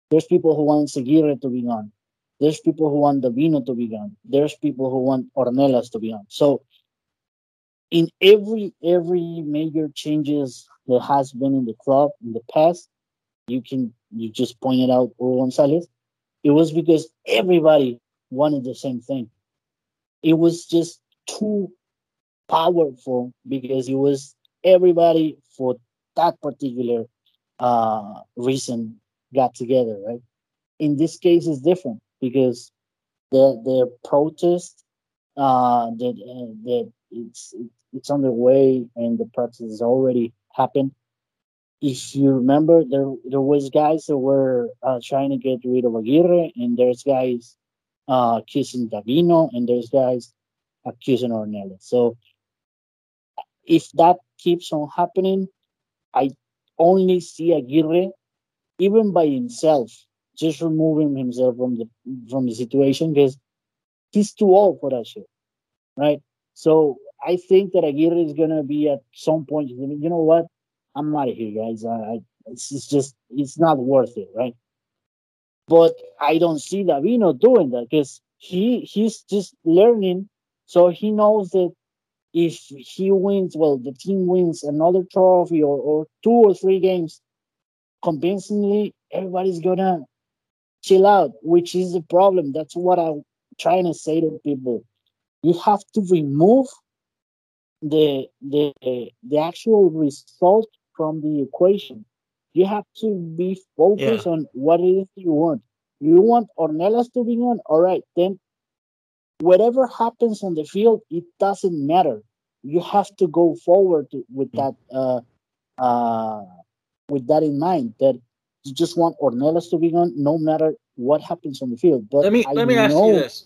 there's people who want Aguirre to be gone. There's people who want Davino to be gone. There's people who want Ornelas to be gone. So in every every major changes that has been in the club in the past, you can you just pointed out Hugo Gonzalez. It was because everybody wanted the same thing. It was just too powerful because it was everybody for that particular uh, reason got together, right? In this case, it's different because the the protest uh, that uh, that it's it's underway and the protest has already happened. If you remember, there there was guys that were uh, trying to get rid of Aguirre, and there's guys uh, accusing Davino, and there's guys accusing Ornelas. So if that keeps on happening, I only see Aguirre, even by himself, just removing himself from the from the situation because he's too old for that shit, right? So I think that Aguirre is gonna be at some point. You know what? I'm out of here, guys. I, I it's, just it's not worth it, right? But I don't see Davino doing that because he he's just learning. So he knows that if he wins, well, the team wins another trophy or, or two or three games convincingly, everybody's gonna chill out, which is the problem. That's what I'm trying to say to people. You have to remove the the the actual result from the equation. You have to be focused yeah. on what it is you want. You want Ornelas to be on? All right, then whatever happens on the field, it doesn't matter. You have to go forward to, with Mm. that uh, uh, with that in mind. That you just want Ornelas to be gone, no matter what happens on the field. But Let me- I let me ask you this.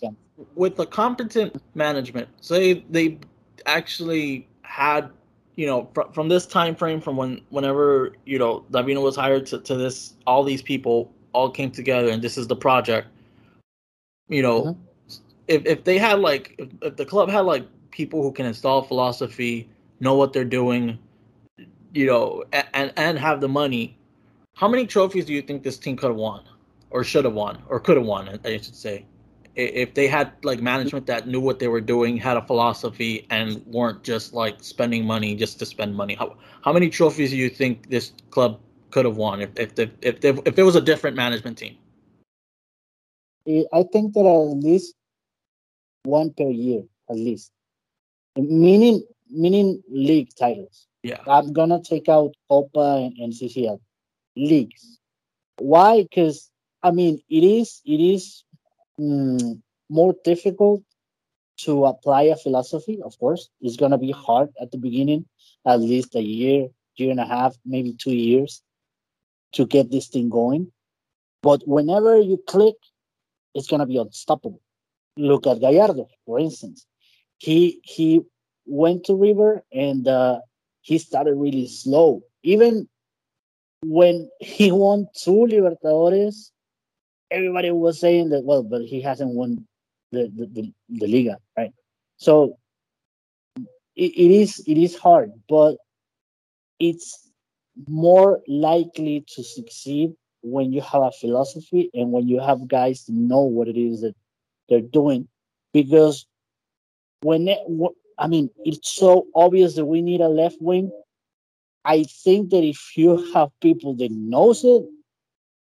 with the competent management, say they actually had, you know, fr- from this time frame, from when whenever you know Davino was hired to, to this, all these people all came together, and this is the project. You know, Mhm. If if they had like if, if the club had like people who can install philosophy, know what they're doing, you know, and and, have the money, how many trophies do you think this team could have won, or should have won, or could have won? I should say if they had like management that knew what they were doing, had a philosophy, and weren't just like spending money just to spend money. How how many trophies do you think this club could have won if if the, if they, if it was a different management team? I think that at least one per year, at least. Meaning, meaning league titles. Yeah, I'm gonna take out Copa and, and CCL leagues. Why? Because I mean, it is it is mm, more difficult to apply a philosophy. Of course, it's gonna be hard at the beginning, at least a year, year and a half, maybe two years, to get this thing going. But whenever you click, it's gonna be unstoppable. Look at Gallardo, for instance. He he went to River and uh, he started really slow. Even when he won two Libertadores, everybody was saying that well, but he hasn't won the the, the, the Liga, right? So it, it is it is hard, but it's more likely to succeed when you have a philosophy and when you have guys know what it is that they're doing because when it, I mean it's so obvious that we need a left wing. I think that if you have people that knows it,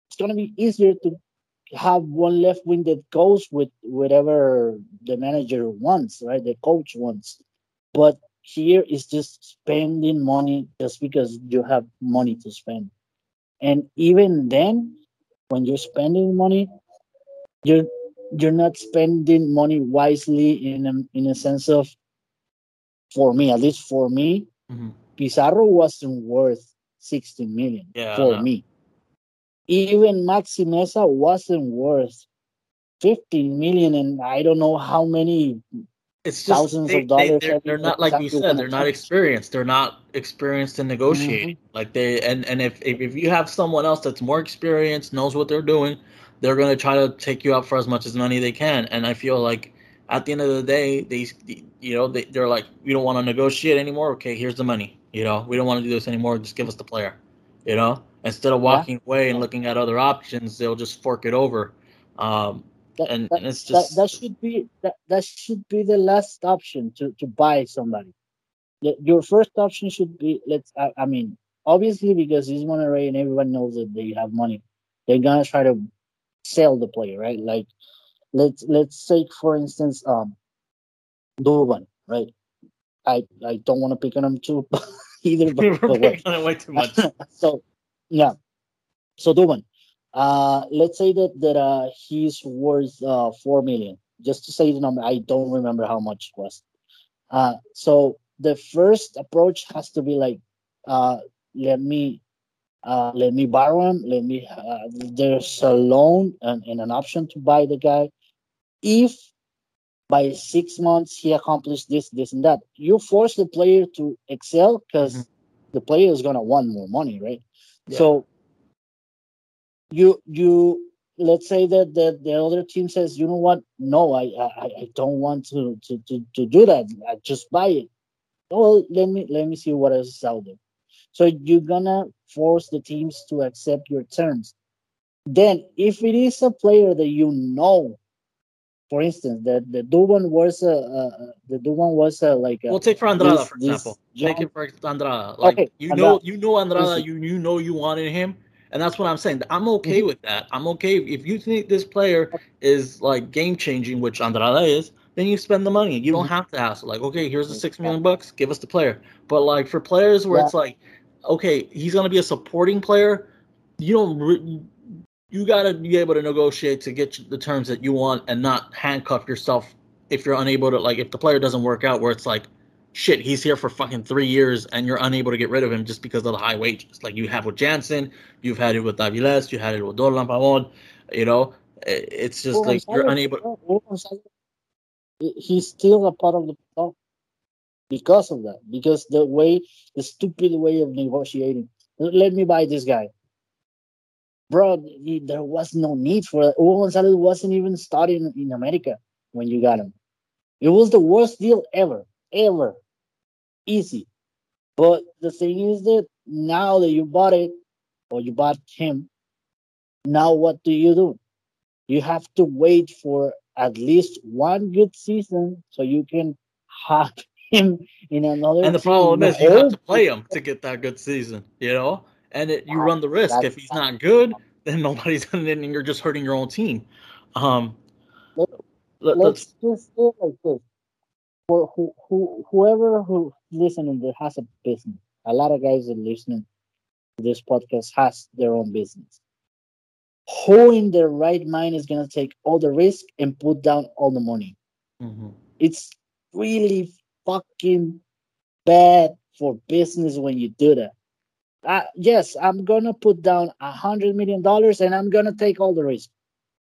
it's gonna be easier to have one left wing that goes with whatever the manager wants, right? The coach wants. But here is just spending money just because you have money to spend. And even then, when you're spending money, you're you're not spending money wisely in a, in a sense of for me, at least for me, Mhm. Pizarro wasn't worth 60 million Yeah, for me. Even Maxi Meza wasn't worth 15 million, and I don't know how many. it's just Thousands they, of dollars They, they're, they're not like you said. They're not experienced. They're not experienced in negotiating. Like they and and if, if if you have someone else that's more experienced, knows what they're doing, they're gonna try to take you out for as much as money they can. And I feel like at the end of the day, they you know they they're like we don't want to negotiate anymore. Okay, here's the money. You know we don't want to do this anymore. Just give us the player. You know instead of Yeah. walking away and looking at other options, they'll just fork it over. Um, That, And- that, and it's just- that should be that, that should be the last option to, to buy somebody. Your first option should be let's. I, I mean, obviously because he's Monterrey and everyone knows that they have money, they're gonna try to sell the player, right? Like let's let's take for instance um Duban, right? I I don't want to pick on him too either, but, we're but what? picking on it way too much. so yeah so Duban, uh let's say that that uh he's worth uh four million just to say the number i don't remember how much it was uh so the first approach has to be like uh let me uh let me borrow him let me uh, there's a loan and, and an option to buy the guy if by six months he accomplished this this and that you force the player to excel because Mhm. the player is gonna want more money right Yeah. so you you let's say that the, the other team says, you know what? No, I I, I don't want to, to, to, to do that. I just buy it. Well, let me let me see what else is out there. So you're gonna force the teams to accept your terms. Then, if it is a player that you know, for instance, the the Duban was a, the Duban was a like a, We'll take for Andrada, this- for example. Take it for Andrada. Like Okay, you know, Andrada. you know Andrada. You you know you wanted him, and that's what I'm saying. I'm Mm-hmm. okay with that. I'm okay if you think this player is like game changing, which Andrada is. Then you spend the money. You don't Mhm. have to hassle. Like, okay, here's the six million bucks. Give us the player. But like for players where Yeah. it's like, okay, he's gonna be a supporting player. You don't. Re- you gotta be able to negotiate to get the terms that you want and not handcuff yourself if you're unable to like if the player doesn't work out, where it's like, shit, he's here for fucking three years and you're unable to get rid of him just because of the high wages. Like you have with Janssen, you've had it with Aviles, you had it with Dorlan Pabón. You know, it's just like you're unable. He's still a part of the because of that. Because the way, the stupid way of negotiating. Let me buy this guy bro, there was no need for it. Hugo Gonzalez wasn't even starting in America when you got him. It was the worst deal ever, ever. Easy. But the thing is that now that you bought it, or you bought him, now what do you do? You have to wait for at least one good season so you can have him in another. And the problem is you have to play him to get that good season, you know? and it, you run the risk if he's not good, then nobody's gonna, and you're just hurting your own team. Um, let, us just say like this: for who, who, whoever who's listening that has a business, a lot of guys that listening to this podcast has their own business. Who in their right mind is gonna take all the risk and put down all the money? Mm-hmm. It's really fucking bad for business when you do that uh, yes, I'm gonna put down a hundred million dollars and I'm gonna take all the risk.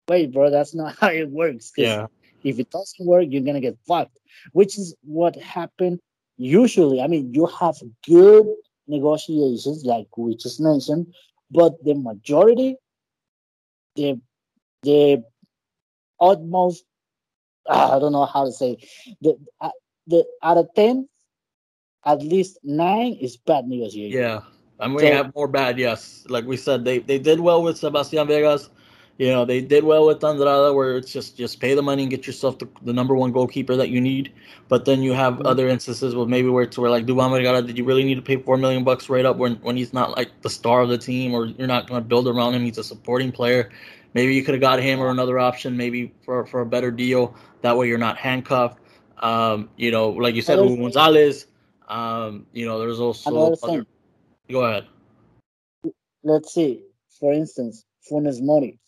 Wait, bro, that's not how it works. Yeah. If it doesn't work, you're gonna get fucked. Which is what happened usually. I mean, you have good negotiations, like we just mentioned, but the majority, the the utmost, I don't know how to say, the uh, the out of ten, at least nine is bad negotiation. Yeah. I mean, we have more bad, yes. Like we said, they they did well with Sebastian Vegas. You know, they did well with Andrada, where it's just just pay the money and get yourself the, the number one goalkeeper that you need. But then you have mm-hmm. other instances where maybe where it's where like Dubán Vergara, did you really need to pay four million bucks right up when when he's not like the star of the team, or you're not going to build around him? He's a supporting player. Maybe you could have got him or another option, maybe for for a better deal. That way you're not handcuffed. Um, you know, like you said, Hugo Gonzalez. Um, you know, there's also other, Go ahead. Let's see. For instance, Funes Mori.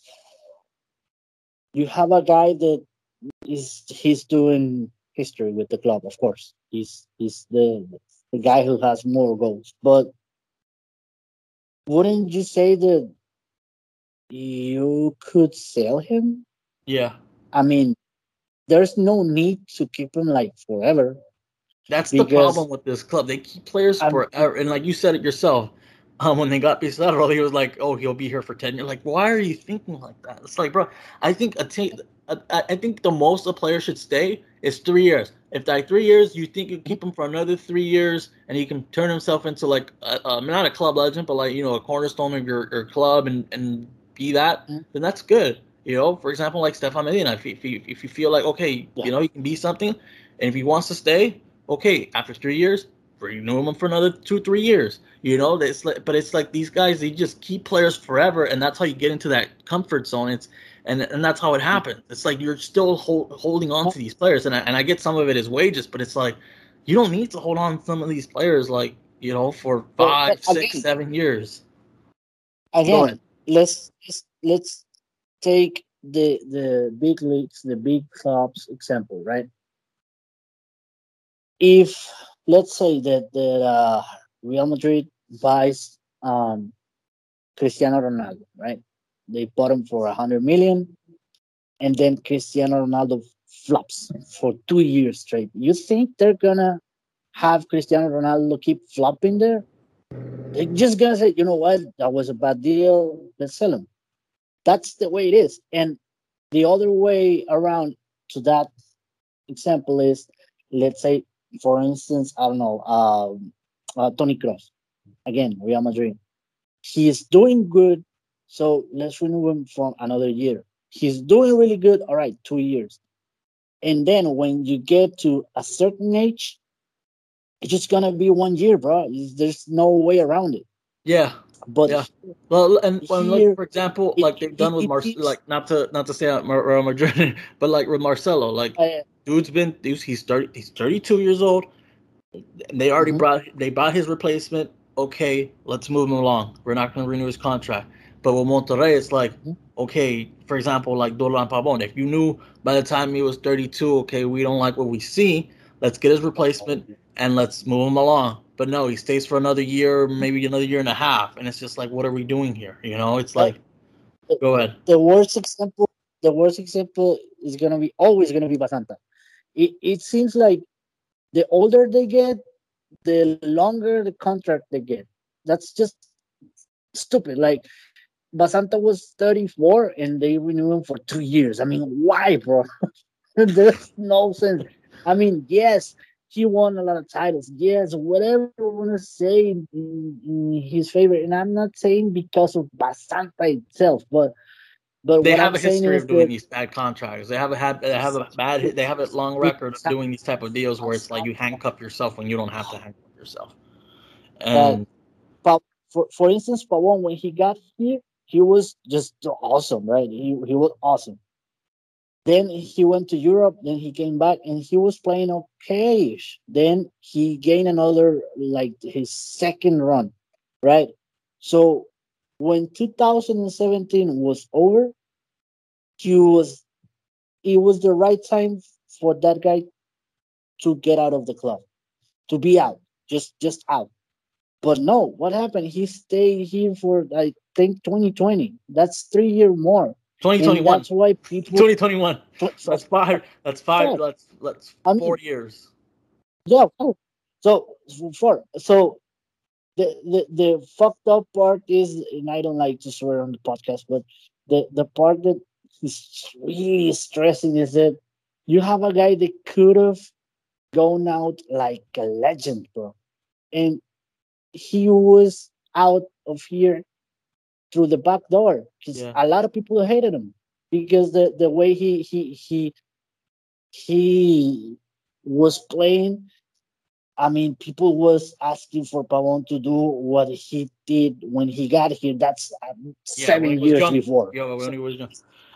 You have a guy that is he's doing history with the club, of course. He's he's the the guy who has more goals. But wouldn't you say that you could sell him? Yeah. I mean, there's no need to keep him like forever. That's the problem with this club. They keep players I'm, forever, and like you said it yourself, um, when they got Pizarro, he was like, "Oh, he'll be here for ten years." Like, why are you thinking like that? It's like, bro, I think a team, I think the most a player should stay is three years. If like three years, you think you keep him for another three years, and he can turn himself into like, a, um, not a club legend, but like you know, a cornerstone of your, your club, and and be that, mm-hmm. then that's good. You know, for example, like Stefan Medina, if, if, you, if you feel like okay, yeah. you know, he can be something, and if he wants to stay, okay, after three years, renew him for another two, three years. You know, it's like, but it's like these guys, they just keep players forever, and that's how you get into that comfort zone. It's and and that's how it happens. It's like you're still hold, holding on to oh. these players, and I, and I get some of it as wages, but it's like you don't need to hold on to some of these players like you know for five, again, six, seven years. Again, let's let's let's take the the big leagues, the big clubs example, right? if let's say that that uh, Real Madrid buys um, Cristiano Ronaldo, right? They bought him for a hundred million, and then Cristiano Ronaldo flops for two years straight. You think they're gonna have Cristiano Ronaldo keep flopping there? They're just gonna say, you know what, that was a bad deal. Let's sell him. That's the way it is. And the other way around to that example is, let's say for instance, I don't know, um, uh, Tony Kroos, again, Real Madrid. He is doing good, so let's renew him for another year. He's doing really good, all right, two years. And then when you get to a certain age, it's just gonna be one year, bro. There's no way around it. Yeah. But yeah. well, and well, like, for example, it, like they've done it, with Marcelo, like not to not to say Real Madrid, but like with Marcelo, like uh, dude's been he's thirty he's thirty two years old. They already mm-hmm. brought they bought his replacement. Okay, let's move him along. We're not going to renew his contract. But with Monterrey, it's like, Mhm. okay, for example, like Dorlan Pabón, if you knew by the time he was 32, okay, we don't like what we see, let's get his replacement and let's move him along. But no, he stays for another year, maybe another year and a half, and it's just like, what are we doing here? You know, it's like, go ahead. the worst example the worst example is gonna be always gonna be Basanta. It it seems like the older they get, the longer the contract they get. That's just stupid. Like Basanta was 34 and they renew him for two years. I mean, why, bro? There's no sense. I mean, yes, he won a lot of titles. Yes, whatever you want to say in, in his favor. And I'm not saying because of Basanta itself, but but They have I'm a history of doing that these bad contracts. They have a had they have a bad they have a long record of doing these type of deals where it's like you handcuff yourself when you don't have to handcuff yourself. And but for for instance, Pabón, when he got here, he was just awesome, right? He he was awesome. Then he went to Europe, then he came back and he was playing okay. Then he gained another like his second run, right? So when 2017 was over, he was it was the right time for that guy to get out of the club, to be out, just just out. But no, what happened? He stayed here for I think 2020. That's three year more. And 2021. that's why people 2021. That's five. That's five. Yeah. That's that's I mean- four years. Yeah. oh, So for so the, the the fucked up part is, and I don't like to swear on the podcast, but the the part that is really stressing is that you have a guy that could have gone out like a legend, bro, and he was out of here through the back door because Yeah. a lot of people hated him because the the way he he he he was playing I mean, people was asking for Pabón to do what he did when he got here. That's uh, Yeah, seven years young. before. Yeah, when he was young.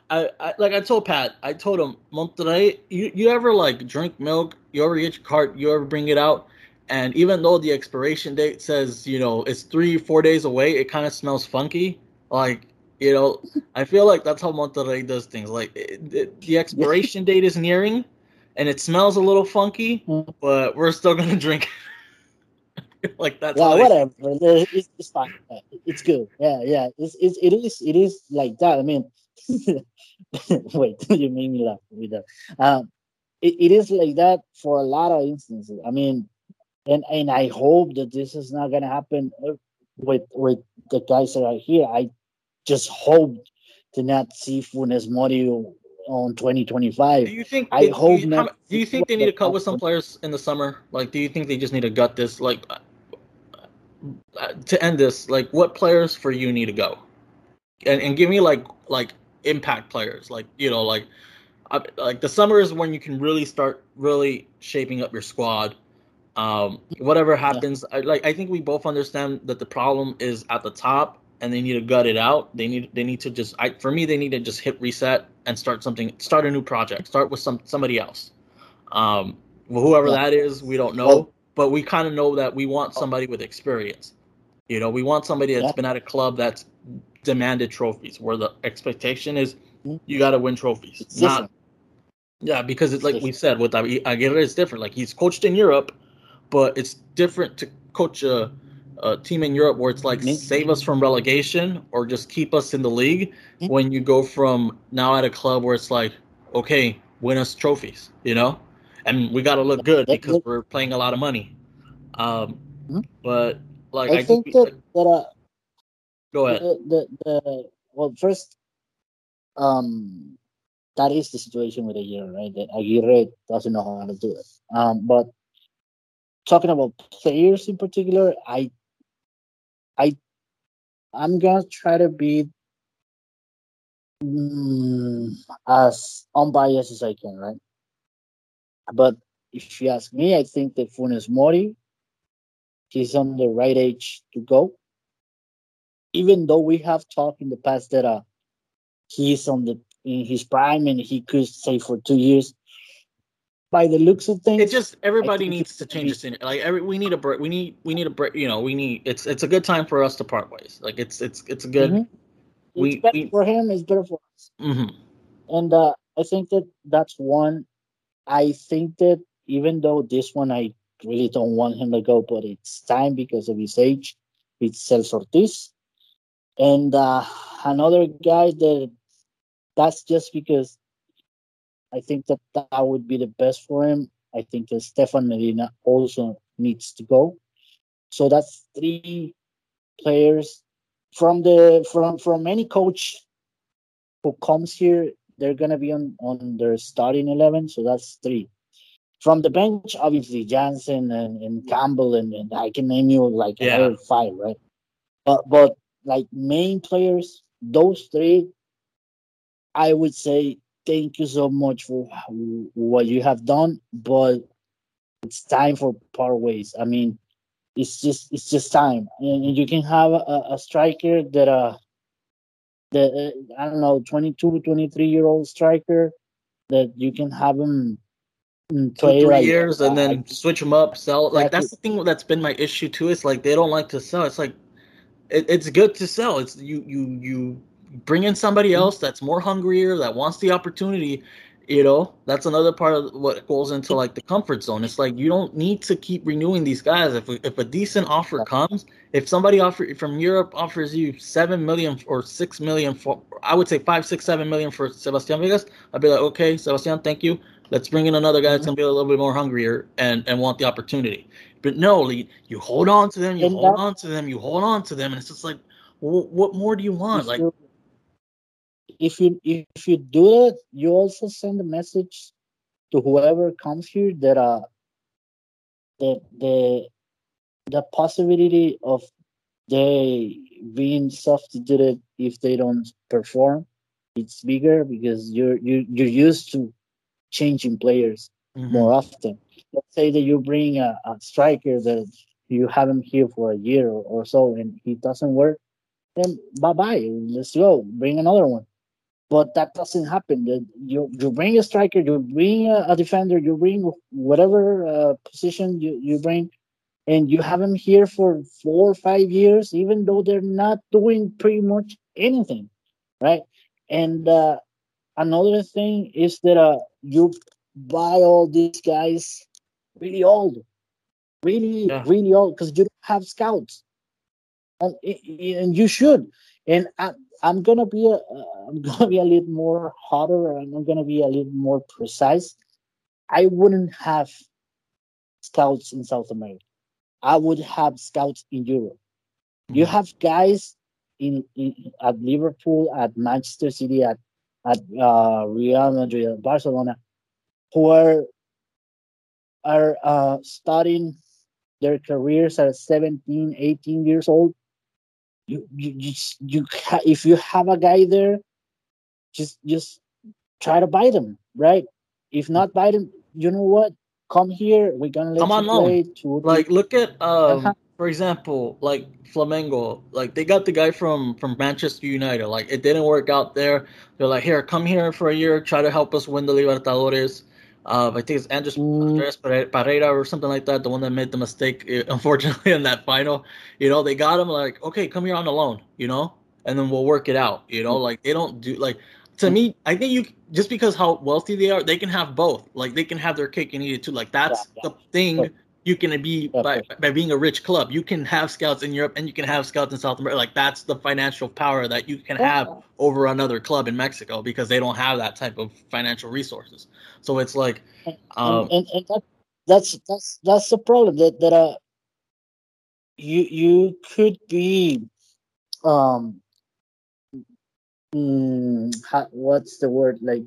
I, I like I told Pat, I told him, Monterrey, you, you ever like drink milk, you ever get your cart, you ever bring it out, and even though the expiration date says, you know, it's three, four days away, it kind of smells funky. Like, you know, I feel like that's how Monterrey does things. Like it, it- the expiration date is nearing and it smells a little funky, Mm. but we're still gonna drink it. like that's yeah, whatever. It's, it's fine. It's good. Yeah, yeah. It's, it's it is it is like that. I mean, wait, you made me laugh with that. Um, it, it is like that for a lot of instances. I mean, and and I hope that this is not gonna happen uh, with with the guys that are here. I just hope to not see Funes Mori on 2025. Do you think? I do hope you, not. how- Do you think they need to cut with some players in the summer? Like, do you think they just need to gut this? Like, uh, to end this, like, what players for you need to go? And and give me like like impact players, like you know, like uh, like the summer is when you can really start really shaping up your squad. Um, whatever happens, I, like I think we both understand that the problem is at the top, and they need to gut it out. They need they need to just I for me they need to just hit reset and start something, start a new project, start with some somebody else. Um, whoever Yeah. that is, we don't know, Well- but we kind of know that we want somebody with experience. You know, we want somebody that's Yeah. been at a club that's demanded trophies, where the expectation is Mhm. you got to win trophies, It's not different. yeah, because it's It's like we said with Agu- Aguirre, it's different. Like he's coached in Europe, but it's different to coach a, a team in Europe where it's like Me- save us from relegation or just keep us in the league. Mhm. When you go from now at a club where it's like, okay, win us trophies, you know, and we got to look good because we're playing a lot of money. Um, Mhm. but like I, I, think that that uh, go ahead. the, the, the well first um that is the situation with Aguirre, right? That Aguirre doesn't know how to do it. Um, but talking about players in particular, I I I'm gonna try to be mm, as unbiased as I can, right? But if you ask me, I think that Funes Mori, he's on the right age to go even though we have talked in the past that uh he's on the in his prime and he could stay for two years. By the looks of things, It just everybody needs to change the scenery. Like every we need a break. We need we need a break. You know, we need it's it's a good time for us to part ways. Like it's it's it's a good. Mhm. we, better we for him. It's better for us. mhm. And uh, I think that that's one. I think that even though this one I really don't want him to go, but it's time because of his age. It's Celso Ortiz. And uh, another guy that that's just because I think that that would be the best for him. I think that Stefan Medina also needs to go. So that's three players from the from from any coach who comes here. They're gonna be on on their starting eleven. So that's three. From the bench, obviously Janssen and, and Campbell and, and I can name you like Yeah. five, right? But but like main players, those three, I would say thank you so much for what you have done, but it's time for part ways. I mean, it's just it's just time, and, you can have a, a striker that uh that uh, I don't know 22, 23 year old striker that you can have him two three like, years and uh, then switch them up, sell. Like that's the thing that's been my issue too. It's like they don't like to sell. It's like it, it's good to sell. It's you you you bring in somebody Mm-hmm. else that's more hungrier that wants the opportunity. You know, that's another part of what goes into like the comfort zone. It's like you don't need to keep renewing these guys. If if a decent offer comes, if somebody offer from Europe offers you seven million or six million for, I would say five, six, seven million for Sebastian Vegas, I'd be like, okay, Sebastian, thank you. Let's bring in another guy that's gonna be a little bit more hungrier and and want the opportunity. But no, you hold on to them, you hold on to them, you hold on to them, and it's just like, what more do you want? Like, if you if you do it, you also send a message to whoever comes here that uh that the the possibility of they being substituted if they don't perform it's bigger because you're you you're used to changing players mhm. more often. Let's say that you bring a, a striker that you have him here for a year or, or so and he doesn't work, then bye bye. Let's go. Bring another one. But that doesn't happen. You you bring a striker, you bring a, a defender, you bring whatever uh, position you, you bring, and you have them here for four or five years, even though they're not doing pretty much anything, right? And uh, another thing is that uh, you buy all these guys really old, really, Yeah. really old, because you don't have scouts, and, and you should. And I, I'm gonna be a, uh, I'm gonna be a little more hotter, and I'm gonna be a little more precise. I wouldn't have scouts in South America. I would have scouts in Europe. You Mhm. have guys in, in at Liverpool, at Manchester City, at at uh, Real Madrid, Barcelona, who are are uh, starting their careers at 17, 18 years old. You you you, you ha- if you have a guy there, just just try to buy them, right? If not buy them, you know what? Come here. We're gonna let Come on loan. play two, Like, look at um, Uh-huh. for example, like Flamengo. Like they got the guy from from Manchester United. Like it didn't work out there. They're like, here, come here for a year, try to help us win the Libertadores. Uh, I think it's Andres, Mm. Andres Pereira or something like that, the one that made the mistake, eh, unfortunately, in that final. You know, they got him like, okay, come here on the loan, you know, and then we'll work it out. You know, like they don't do like to me. I think you just because how wealthy they are, they can have both. Like they can have their cake and eat it too. Like that's Yeah, yeah. the thing. You can be by, by being a rich club. You can have scouts in Europe and you can have scouts in South America. Like that's the financial power that you can have over another club in Mexico because they don't have that type of financial resources. So it's like, um, and, and, and that, that's that's that's the problem that that uh you you could be um mm, what's the word like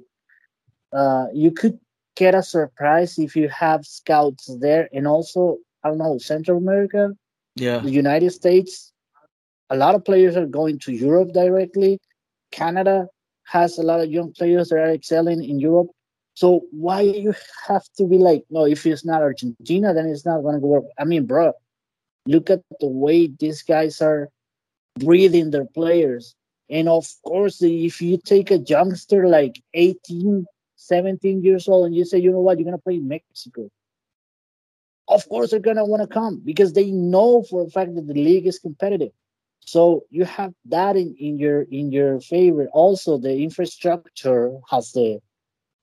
uh you could get a surprise if you have scouts there and also I don't know Central America yeah, the United States a lot of players are going to Europe directly Canada has a lot of young players that are excelling in Europe so why you have to be like, no, if it's not Argentina, then it's not gonna work. I mean, bro, look at the way these guys are breathing their players. And of course, if you take a youngster like 18, 17 years old and you say, you know what, you're gonna play in Mexico. Of course they're gonna want to come because they know for a fact that the league is competitive. So you have that in, in your in your favor. Also, the infrastructure has the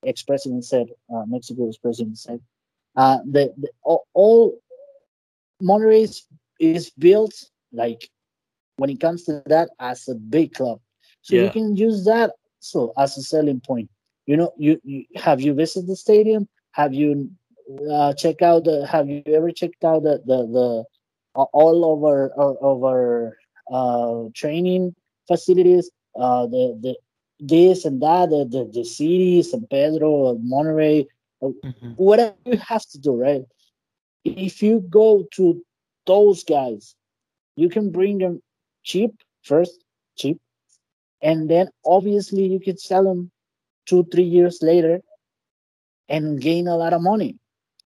ex-president said, uh, Mexico's president said, uh, the, the all, all Monterrey is, is built like when it comes to that as a big club. So Yeah. you can use that so as a selling point. You know, you, you have you visited the stadium? Have you uh, check out the? Have you ever checked out the the, the uh, all over of our uh, training facilities? Uh, the the this and that, the the, the city, San Pedro, Monterrey, Mhm. whatever you have to do, right? If you go to those guys, you can bring them cheap first, cheap, and then obviously you can sell them two, three years later and gain a lot of money.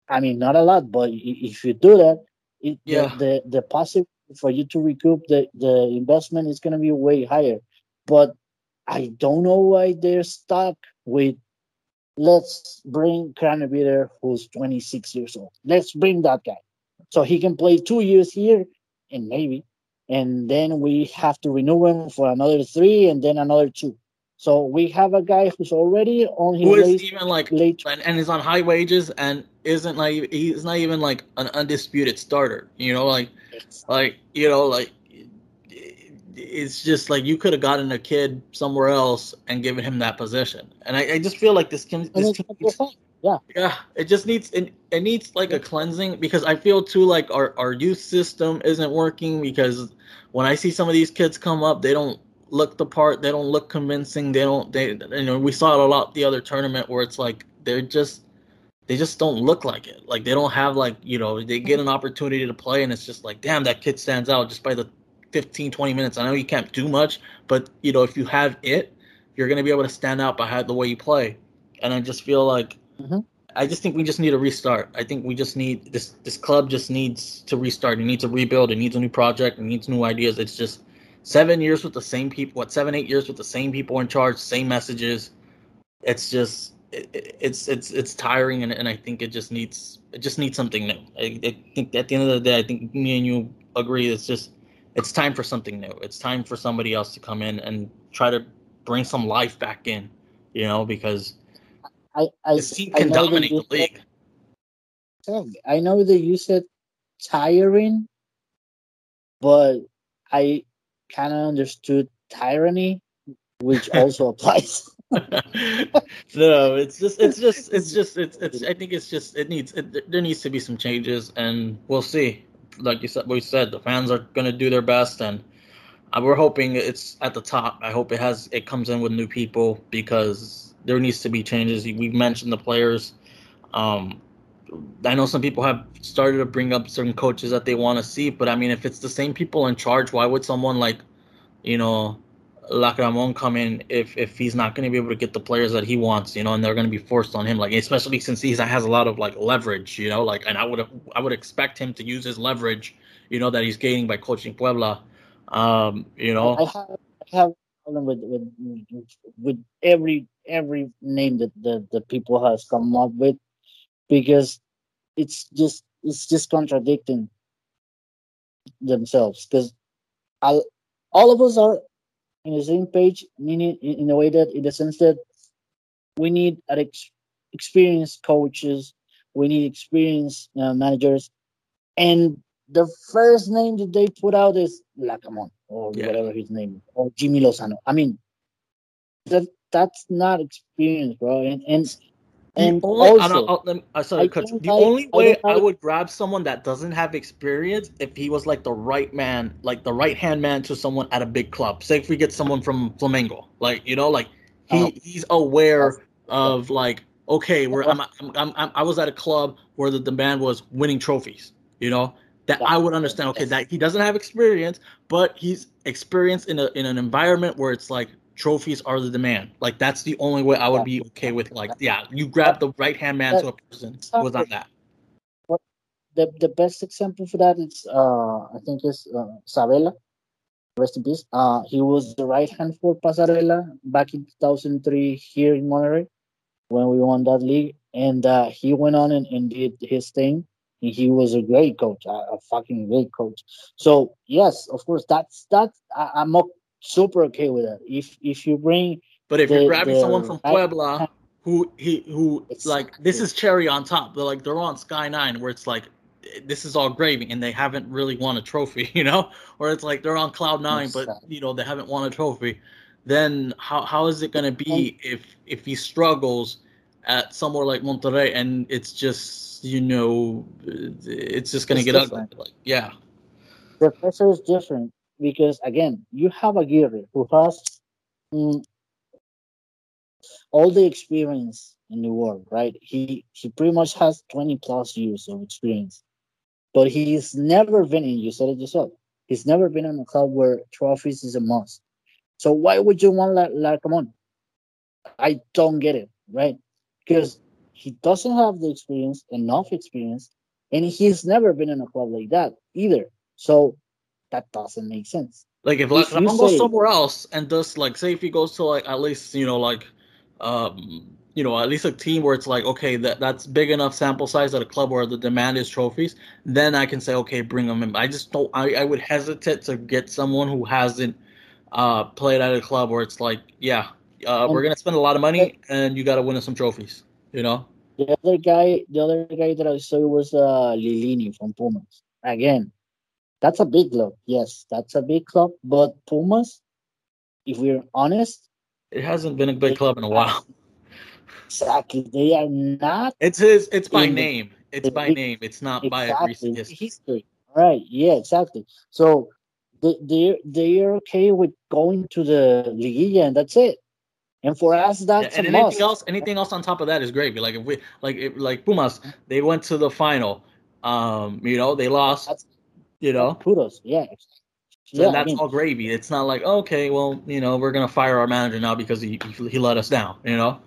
I mean, not a lot, but if you do that, it, Yeah. the, the the possibility for you to recoup the the investment is going to be way higher. But I don't know why they're stuck with let's bring Kranevitter who's 26 years old. Let's bring that guy. So he can play two years here and maybe. And then we have to renew him for another three and then another two. So we have a guy who's already on his Who is late, even like late and, and is on high wages and isn't like he's not even like an undisputed starter. You know, like like you know like it's just like you could have gotten a kid somewhere else and given him that position. And I, I just feel like this can this it's team not your fault. Yeah. yeah, it just needs it, it needs like a cleansing because I feel too like our, our youth system isn't working because when I see some of these kids come up, they don't look the part, they don't look convincing, they don't they you know, we saw it a lot the other tournament where it's like they're just they just don't look like it. Like they don't have like, you know, they get an opportunity to play and it's just like, damn, that kid stands out just by the 15 20 minutes. I know you can't do much, but you know, if you have it, you're going to be able to stand out by how, the way you play. And I just feel like Mhm. I just think we just need a restart. I think we just need this. This club just needs to restart. It needs to rebuild. It needs a new project. It needs new ideas. It's just seven years with the same people. What seven, eight years with the same people in charge, same messages. It's just it, it- it's it's it's tiring, and, and I think it just needs it just needs something new. I, I think at the end of the day, I think me and you agree. It's just it's time for something new. It's time for somebody else to come in and try to bring some life back in. You know, because I, I, this team can dominate the league. said- I know that you said tiring, but I kind of understood tyranny, which also applies. no, it's just, it's just, it's just, it's, it's. I think it's just, it needs, it, there needs to be some changes, and we'll see. Like you said, we said the fans are going to do their best, and uh, we're hoping it's at the top. I hope it has, it comes in with new people because there needs to be changes. We've mentioned the players. Um, I know some people have started to bring up certain coaches that they want to see, but I mean, if it's the same people in charge, why would someone like, you know, Larcamón come in if if he's not going to be able to get the players that he wants, you know, and they're going to be forced on him, like especially since he has a lot of like leverage, you know, like and I would I would expect him to use his leverage, you know, that he's gaining by coaching Puebla, um, you know, I have, I have a problem with, with with every every name that the, the people has come up with because it's just it's just contradicting themselves because all of us are in the same page meaning in, a way that in the sense that we need an ex- experienced coaches we need experienced uh, managers and the first name that they put out is Larcamón or Yeah. whatever his name is, or Jimmy Lozano. I mean, that that's not experience, bro. And and, and the only, also, I, don't- oh, let me- I sorry, I cut you. don't the only I way I would grab someone that doesn't have experience if he was like the right man, like the right hand man to someone at a big club. Say if we get someone from Flamengo, like you know, like he Oh. he's aware of like okay, we're I'm, I'm, I'm, I'm I was at a club where the demand was winning trophies, you know. That I would understand. Okay, that he doesn't have experience, but he's experienced in a in an environment where it's like trophies are the demand. Like that's the only way I would be okay with. Like, yeah, you grab the right hand man to a person was on that. the the best example for that is uh I think is uh, Sabella. Rest in peace. Uh, he was the right hand for Passarella back in 2003 here in Monterrey when we won that league, and uh, he went on and, and did his thing he was a great coach, a, a fucking great coach. So yes, of course, that's that's I, I'm super okay with that. If if you bring, but if the, you're grabbing someone from Puebla who he who like this is cherry on top, they're like they're on Sky Nine where it's like this is all gravy and they haven't really won a trophy, you know, or it's like they're on cloud nine, but you know they haven't won a trophy. Then how how is it gonna be if if he struggles at somewhere like Monterrey and it's just you know it's just gonna it's get different. ugly? Like, yeah, the pressure is different because again you have a Aguirre who has mm, all the experience in the world, right? He he pretty much has 20 plus years of experience. But he's never been in, you said it yourself, he's never been in a club where trophies is a must. So why would you want like Larcamón? I don't get it, right? Because he doesn't have the experience, enough experience, and he's never been in a club like that either. So that doesn't make sense. Like if, if Larcamón goes somewhere else and does like say if he goes to like at least you know like um you know, at least a team where it's like, okay, that that's big enough sample size at a club where the demand is trophies, then I can say, okay, bring them in. I just don't. I, I would hesitate to get someone who hasn't uh, played at a club where it's like, yeah, uh, we're gonna spend a lot of money and you got to win us some trophies. You know. The other guy, the other guy that I saw was uh, Lillini from Pumas. Again, that's a big club. Yes, that's a big club. But Pumas, if we're honest, it hasn't been a big club in a while. Exactly. They are not. It's his. It's by name. It's by name. It's not exactly. by recent history. history. Right. Yeah. Exactly. So they they they are okay with going to the Liguilla and that's it. And for us, that's yeah, and anything must. else. Anything else on top of that is gravy. Like if we like if, like Pumas, they went to the final. Um, you know, they lost. That's, you know, kudos. Yeah. So yeah, that's I mean, all gravy. It's not like okay, well, you know, we're gonna fire our manager now because he he, he let us down. You know,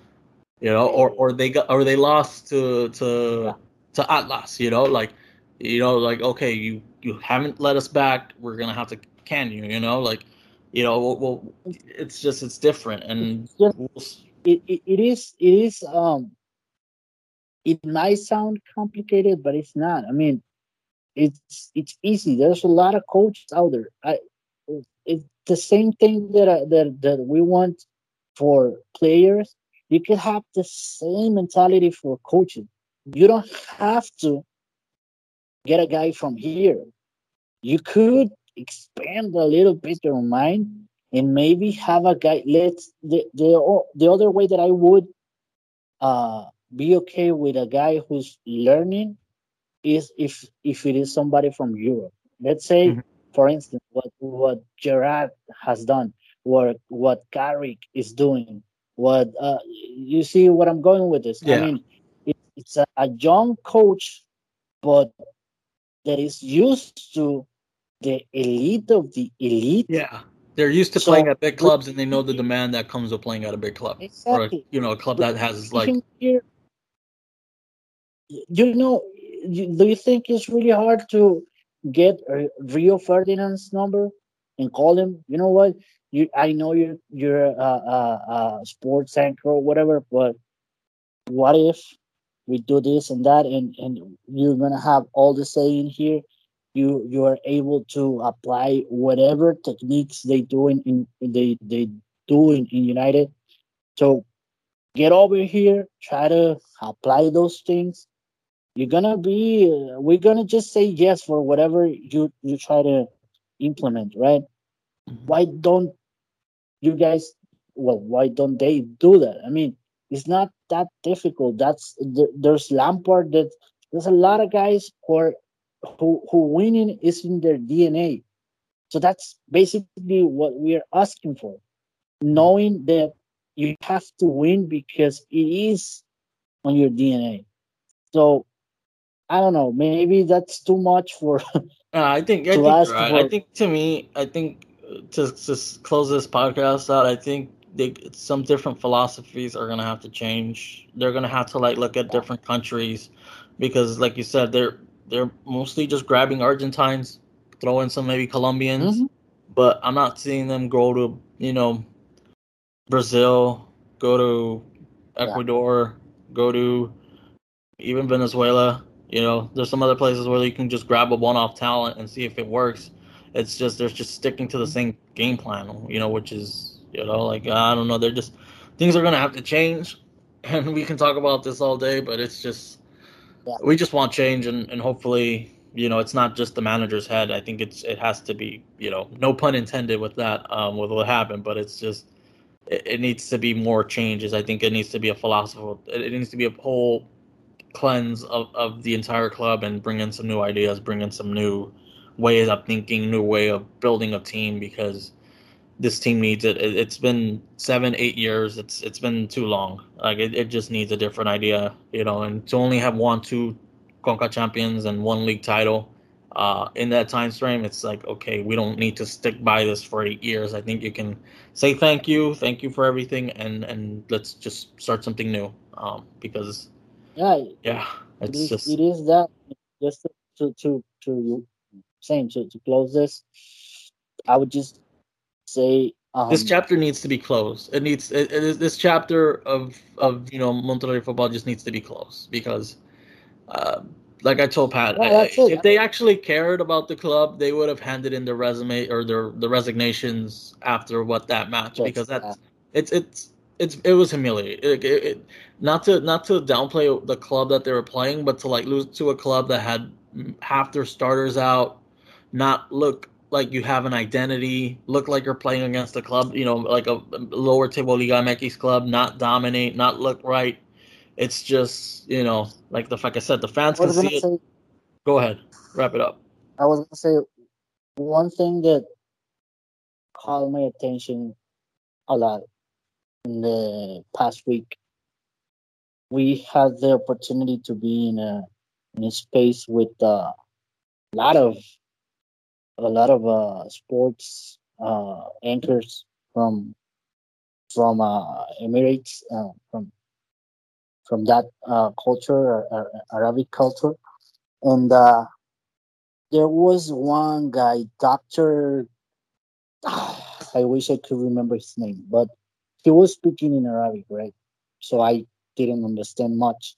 you know, or or they got or they lost to to to Atlas, you know, like you know, like okay, you you haven't let us back, we're gonna have to can you, you know, like you know, well, well it's just it's different, and just, it, it, it is it is um it might sound complicated, but it's not. I mean, it's it's easy. There's a lot of coaches out there. I it's the same thing that I, that that we want for players you could have the same mentality for coaching. You don't have to get a guy from here. You could expand a little bit your mind and maybe have a guy. Let's the the the other way that I would uh, be okay with a guy who's learning is if if it is somebody from Europe. Let's say, mm-hmm. for instance, what what Gerrard has done, what what Carrick is doing, what uh, you see what I'm going with this. Yeah. I mean, it, it's a, a young coach, but that is used to the elite of the elite. Yeah. They're used to so, playing at big clubs and they know the demand that comes with playing at a big club. Exactly. Or, you know, a club that has like you know, do you think it's really hard to get Rio Ferdinand's number and call him? You know what? you I know you're you're a, a, a sports anchor or whatever, but what if we do this and that and and you're gonna have all the say in here you you are able to apply whatever techniques they do in, in they they do in, in united so get over here try to apply those things you're gonna be we're gonna just say yes for whatever you you try to implement right Mm-hmm. Why don't you guys? Well, why don't they do that? I mean, it's not that difficult. That's there's Lampard. That there's a lot of guys who are who who winning is in their DNA. So that's basically what we're asking for, knowing that you have to win because it is on your DNA. So I don't know. Maybe that's too much for. uh, I think. I think, right. for, I think to me, I think to just close this podcast out, I think they, some different philosophies are gonna have to change. They're gonna have to like look at different countries because, like you said, they're they're mostly just grabbing Argentines, throw in some maybe Colombians, mm-hmm. but I'm not seeing them go to you know Brazil, go to Ecuador, yeah. go to even Venezuela. You know, there's some other places where you can just grab a one-off talent and see if it works. It's just they're just sticking to the same game plan, you know, which is you know like I don't know. They're just things are gonna have to change, and we can talk about this all day, but it's just yeah. we just want change, and and hopefully you know it's not just the manager's head. I think it's it has to be you know no pun intended with that um with what happened, but it's just it, it needs to be more changes. I think it needs to be a philosophical. It, needs to be a whole cleanse of, of the entire club and bring in some new ideas, bring in some new ways of thinking, new way of building a team because this team needs it. it has been seven, eight years. It's it's been too long. Like it, it just needs a different idea, you know. And to only have one, two Conca champions and one league title uh, in that time frame, it's like okay, we don't need to stick by this for eight years. I think you can say thank you, thank you for everything, and and let's just start something new. Um, because yeah, yeah, it's it is, just it is that just to to to same to to close this. I would just say um, this chapter needs to be closed. It needs it, it is this chapter of of you know Monterrey football just needs to be closed because. Uh, like I told Pat, yeah, I, if they actually cared about the club, they would have handed in their resume or their the resignations after what that match because that's yeah. it's it's it's it was humiliating. It, it, it, not to not to downplay the club that they were playing, but to like lose to a club that had half their starters out, not look like you have an identity, look like you're playing against a club, you know, like a lower table Liga MX club, not dominate, not look right it's just you know like the like I said, the fans can see it. Say, Go ahead, wrap it up. I was gonna say one thing that caught my attention a lot in the past week. We had the opportunity to be in a in a space with uh, a lot of a lot of uh, sports uh, anchors from from uh, Emirates, uh, from from that uh, culture, Arabic culture. And there was one guy, Doctor. I wish I could remember his name, but he was speaking in Arabic, right? So I didn't understand much.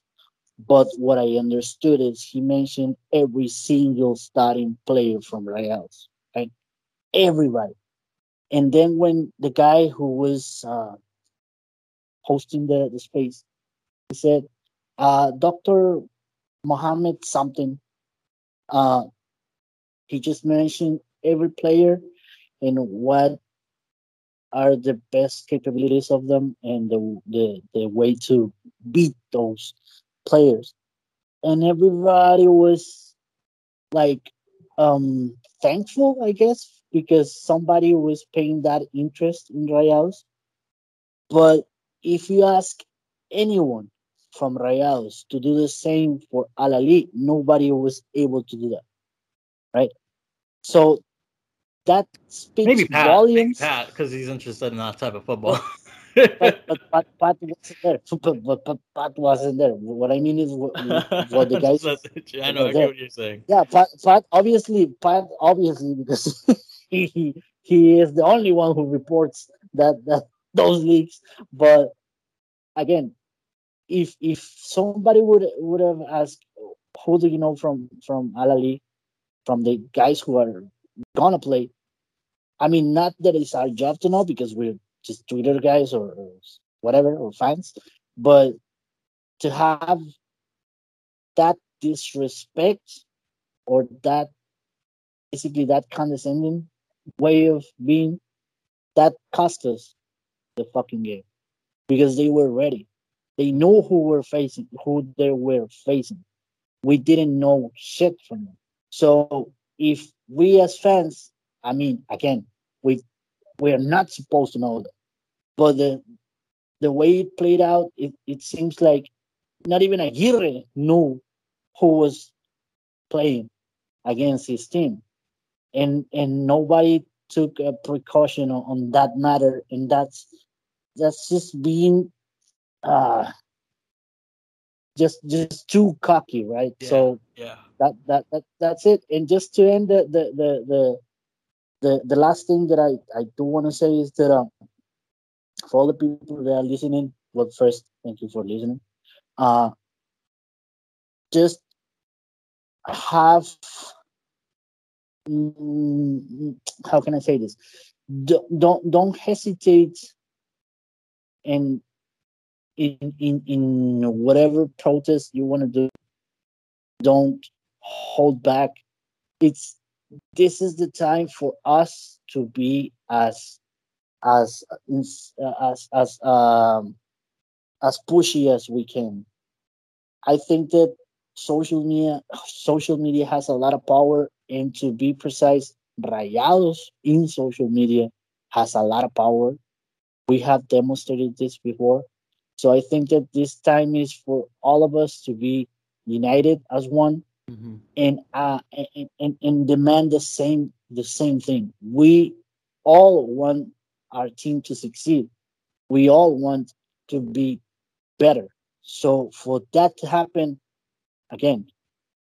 But what I understood is he mentioned every single starting player from Reals, right? Everybody. And then when the guy who was uh, hosting the, the space he said, uh, Dr. Mohammed something. Uh, he just mentioned every player and what are the best capabilities of them and the, the, the way to beat those players. And everybody was like um, thankful, I guess, because somebody was paying that interest in Rayados. But if you ask anyone from Rayados to do the same for Al Ahly, nobody was able to do that, right? So that speaks maybe Pat, volumes. Maybe Pat, because he's interested in that type of football. but, but, Pat, wasn't there. But, but, but Pat wasn't there. What I mean is, what, what the guys. I know. I get what you're saying. Yeah, Pat, Pat. Obviously, Pat. Obviously, because he he is the only one who reports that that those leaks. But again, if if somebody would would have asked who do you know from from Al Ahly, from the guys who are gonna play, I mean not that it's our job to know because we're just Twitter guys or, or whatever or fans, but to have that disrespect or that basically that condescending way of being that cost us the fucking game because they were ready they know who we're facing, who they were facing. We didn't know shit from them. So if we as fans, I mean, again, we we're not supposed to know that. But the the way it played out, it, it seems like not even Aguirre knew who was playing against his team. And and nobody took a precaution on, on that matter. And that's that's just being uh just just too cocky, right? Yeah, so yeah, that, that that that's it. And just to end the the the the the, the last thing that I I do want to say is that um, for all the people that are listening, well, first thank you for listening. Uh, just have mm, how can I say this? Don't don't, don't hesitate in in in in whatever protest you want to do. Don't hold back. It's this is the time for us to be as as as as um as pushy as we can. I think that social media social media has a lot of power and to be precise rayados in social media has a lot of power we have demonstrated this before so i think that this time is for all of us to be united as one mm-hmm. and, uh, and, and and demand the same the same thing we all want our team to succeed we all want to be better so for that to happen again,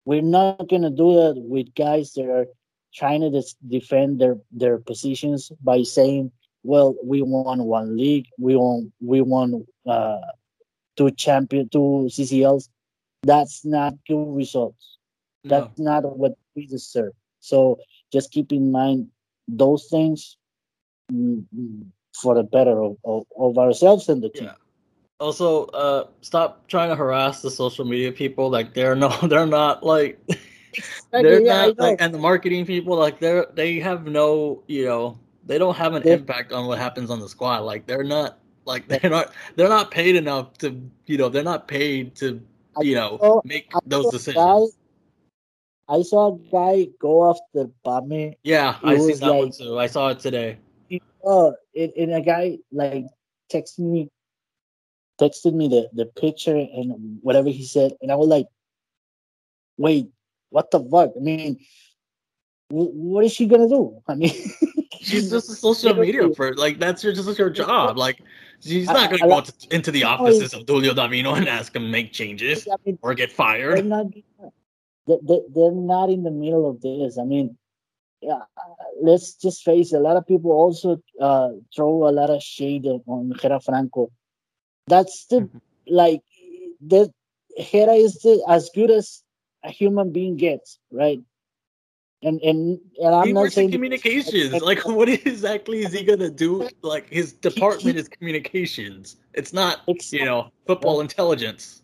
we're not gonna do that with guys that are trying to dis- defend their their positions by saying, "Well, we won one league, we won we won uh, two champion two CCLs." That's not good results. That's no. not what we deserve. So just keep in mind those things mm, mm, for the better of, of, of ourselves and the team. Yeah also uh stop trying to harass the social media people like they're no they're not like they're yeah, not like and the marketing people like they're they have no you know they don't have an impact on what happens on the squad like they're not like they're not they're not paid enough to you know they're not paid to you know saw, make those decisions guy, i saw a guy go after Bame. yeah i see that like, one too i saw it today oh and, and a guy like texted me texted me the, the picture and whatever he said, and I was like, wait, what the fuck? I mean, what is she gonna do? I mean, she's just a social media person. Like that's your just your job. Like she's not gonna I, go I, into the offices of Duilio Davino and ask him make changes I mean, or get fired. Not, they're not in the middle of this. I mean, yeah, let's just face it. A lot of people also uh, throw a lot of shade on Gera Franco that's the mm-hmm. like the Gera is the, as good as a human being gets, right? And and, and I'm he not saying communications. like, what exactly is he gonna do? Like, his department is communications. It's not, exactly. you know, football intelligence.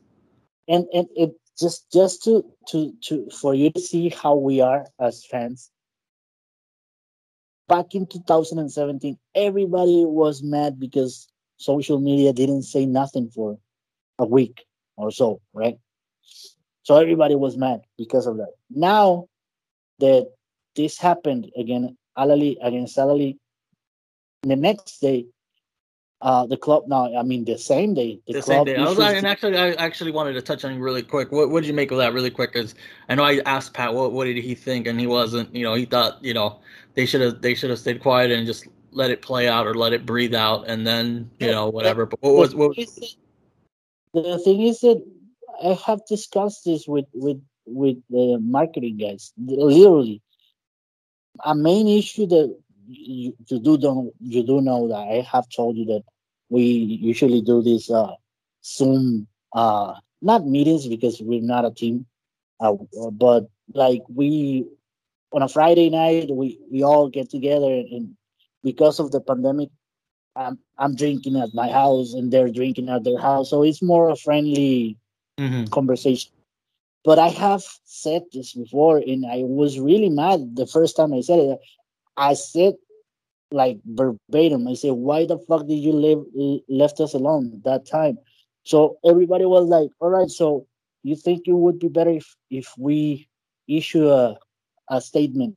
And and it just just to to to for you to see how we are as fans. Back in 2017, everybody was mad because social media didn't say nothing for a week or so, right? So everybody was mad because of that. Now that this happened again, Al Ahly against Al Ahly, the next day, uh, the club No, I mean, the same day, the, the same day. I was, and actually, I actually wanted to touch on really quick. What, what did you make of that really quick? Because I know I asked Pat what what did he think, and he wasn't. You know, he thought you know they should have they should have stayed quiet and just let it play out or let it breathe out and then you know whatever but what was what was the thing is that i have discussed this with with with the marketing guys literally a main issue that you, you do don't you do know that i have told you that we usually do this uh zoom uh not meetings because we're not a team uh, but like we on a friday night we we all get together and because of the pandemic, I'm I'm drinking at my house and they're drinking at their house, so it's more a friendly mm-hmm. conversation. But I have said this before, and I was really mad the first time I said it. I said like verbatim. I said, "Why the fuck did you leave left us alone that time?" So everybody was like, "All right, so you think it would be better if if we issue a a statement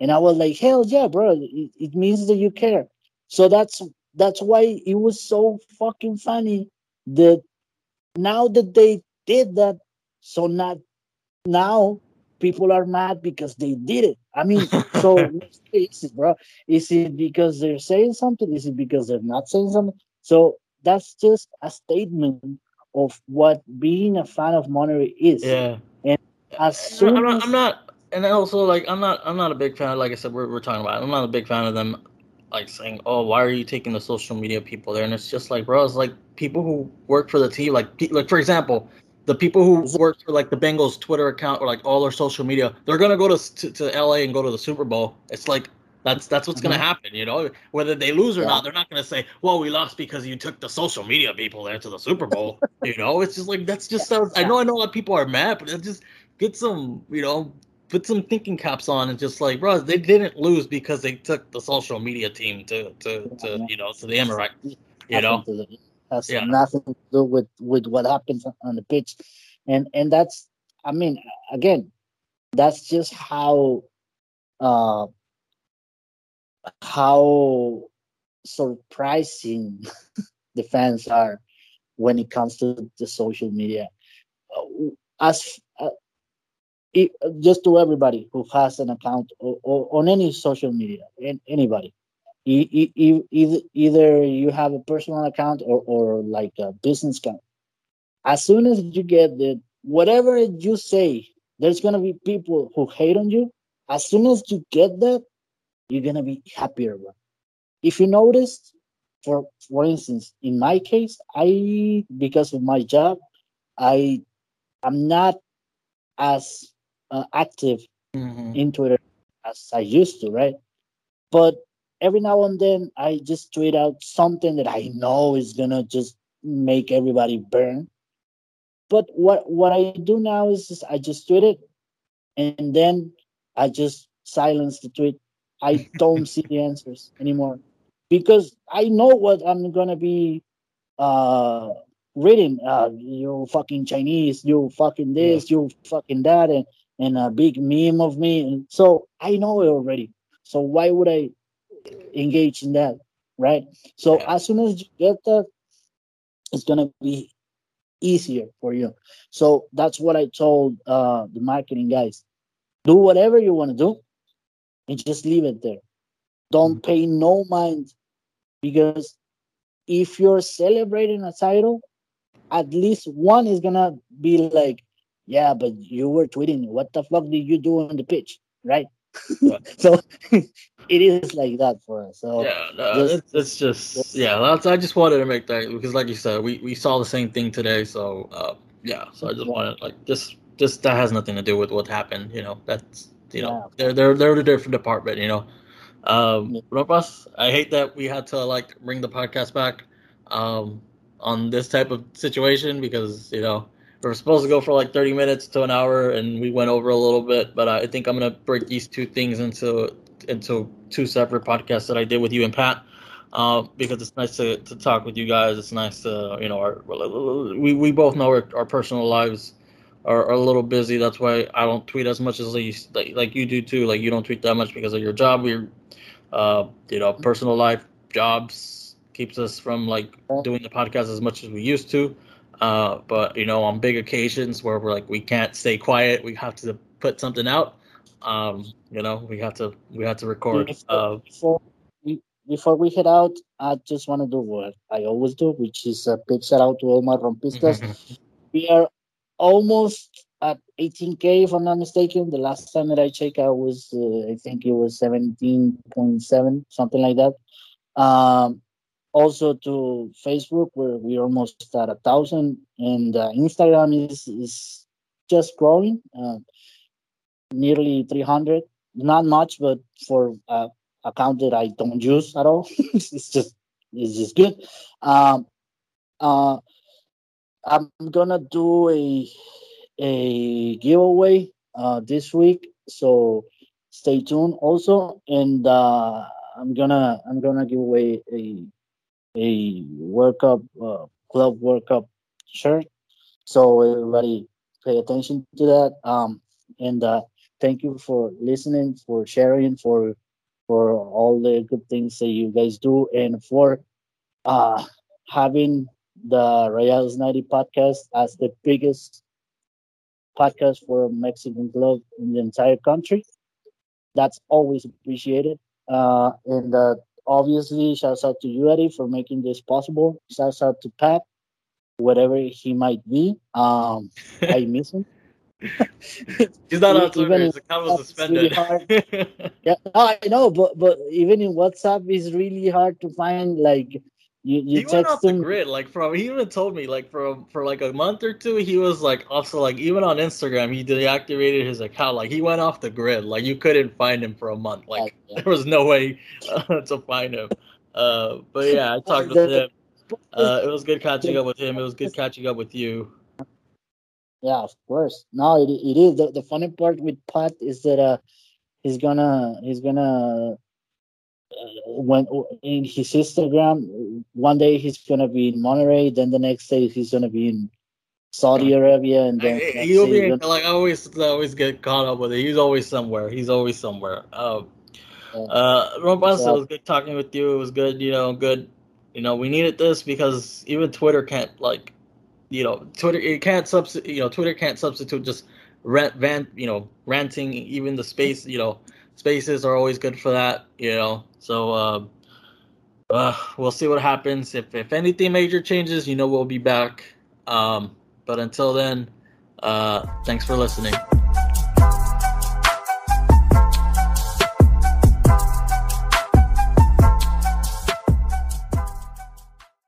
and I was like, hell yeah, bro. It, it means that you care. So that's that's why it was so fucking funny that now that they did that, so not now people are mad because they did it. I mean, so is it, bro? Is it because they're saying something? Is it because they're not saying something? So that's just a statement of what being a fan of Monterrey is. Yeah. And as soon I'm not, I'm not and also like I'm not I'm not a big fan. Like I said, we're we're talking about. I'm not a big fan of them like saying, "Oh, why are you taking the social media people there?" And it's just like, bro, it's like people who work for the team. Like like for example, the people who work for like the Bengals Twitter account or like all their social media, they're gonna go to to, to LA and go to the Super Bowl. It's like that's that's what's mm-hmm. gonna happen, you know. Whether they lose or yeah. not, they're not gonna say, "Well, we lost because you took the social media people there to the Super Bowl." you know, it's just like that's just sounds. I know, I know, a lot of people are mad, but just get some, you know, put some thinking caps on and just like, bro, they didn't lose because they took the social media team to to, to you know to the Emirates. You know, has yeah. nothing to do with with what happens on the pitch, and and that's, I mean, again, that's just how. uh how surprising the fans are when it comes to the social media. Uh, as uh, it, just to everybody who has an account or, or on any social media, and anybody, either, either you have a personal account or, or like a business account. As soon as you get the whatever you say, there's gonna be people who hate on you. As soon as you get that, you're gonna be happier. If you noticed, for for instance, in my case, I because of my job, I I'm not as uh, active mm-hmm. in Twitter as I used to, right? But every now and then, I just tweet out something that I know is gonna just make everybody burn. But what what I do now is just, I just tweet it, and then I just silence the tweet I don't see the answers anymore because I know what I'm gonna be uh reading. Uh, you fucking Chinese, you fucking this, yeah. you fucking that, and and a big meme of me. And so I know it already. So why would I engage in that, right? So yeah. as soon as you get that, it's gonna be easier for you. So that's what I told uh the marketing guys. Do whatever you want to do and just leave it there. Don't mm-hmm. pay no mind because if you're celebrating a title, at least one is gonna be like, yeah, but you were tweeting. What the fuck did you do on the pitch, right? so it is like that for us. So yeah, no, just, it's, it's, just, yeah. That's, I just wanted to make that because, like you said, we, we saw the same thing today. So uh, yeah, so I just yeah. wanted like just just that has nothing to do with what happened. You know, that's you know, yeah. they're they're they're a different department. You know, um, Ropas, I hate that we had to like bring the podcast back um, on this type of situation because you know we are supposed to go for like 30 minutes to an hour and we went over a little bit. But I think I'm gonna break these two things into into two separate podcasts that I did with you and Pat. Uh, because it's nice to, to talk with you guys. It's nice to, you know, our, we, we both know our, our personal lives are, are, a little busy. That's why I don't tweet as much as you, like, like you do too. Like you don't tweet that much because of your job. Your, uh, you know, personal life, jobs keeps us from like doing the podcast as much as we used to. Uh, but you know, on big occasions where we're like we can't stay quiet, we have to put something out. Um, you know, we have to we have to record. Uh, before we before we head out, I just want to do what I always do, which is a big shout out to all my rompistas. we are almost at 18k if I'm not mistaken. The last time that I checked, I was uh, I think it was 17.7, something like that. Um, also to Facebook, where we're almost at a thousand, and uh, Instagram is is just growing, uh, nearly 300. Not much, but for a account that I don't use at all, it's just it's just good. Um, uh, I'm gonna do a a giveaway uh, this week, so stay tuned. Also, and uh, I'm gonna I'm gonna give away a a World Cup uh, club World Cup shirt. So everybody pay attention to that. Um, and uh, thank you for listening, for sharing, for for all the good things that you guys do, and for uh, having the Rayados 90 podcast as the biggest podcast for Mexican club in the entire country. That's always appreciated. Uh, and uh, obviously, shouts out to you, Eddie, for making this possible. Shouts out to Pat, whatever he might be. Um, I miss him. He's not on Twitter. His account was suspended. Really yeah, I know, but but even in WhatsApp, it's really hard to find like You you he went off text the grid. Like from he even told me like from for like a month or two he was like also like even on Instagram he deactivated his account. Like he went off the grid. Like you couldn't find him for a month. Like Yeah, yeah. there was no way uh, to find him. Uh, but yeah, I talked with him. Uh, it was good catching up with him. It was good catching up with you. Yeah, of course. No, it, it is. The, the funny part with Pat is that uh, he's gonna he's gonna when in his Instagram one day he's gonna be in Monterrey, then the next day he's gonna be in Saudi Arabia, and then I- he'll be gonna- like I always I always get caught up with it. He's always somewhere. He's always somewhere. Um, Yeah. uh, Yeah. it was good talking with you. It was good, you know, good. You know, we needed this because even Twitter can't like, you know, Twitter it can't substitute. You know, Twitter can't substitute just rant, van, you know, ranting. Even the space, you know, spaces are always good for that. You know, so um, uh, we'll see what happens. If if anything major changes, you know, we'll be back. Um, but until then, uh, thanks for listening.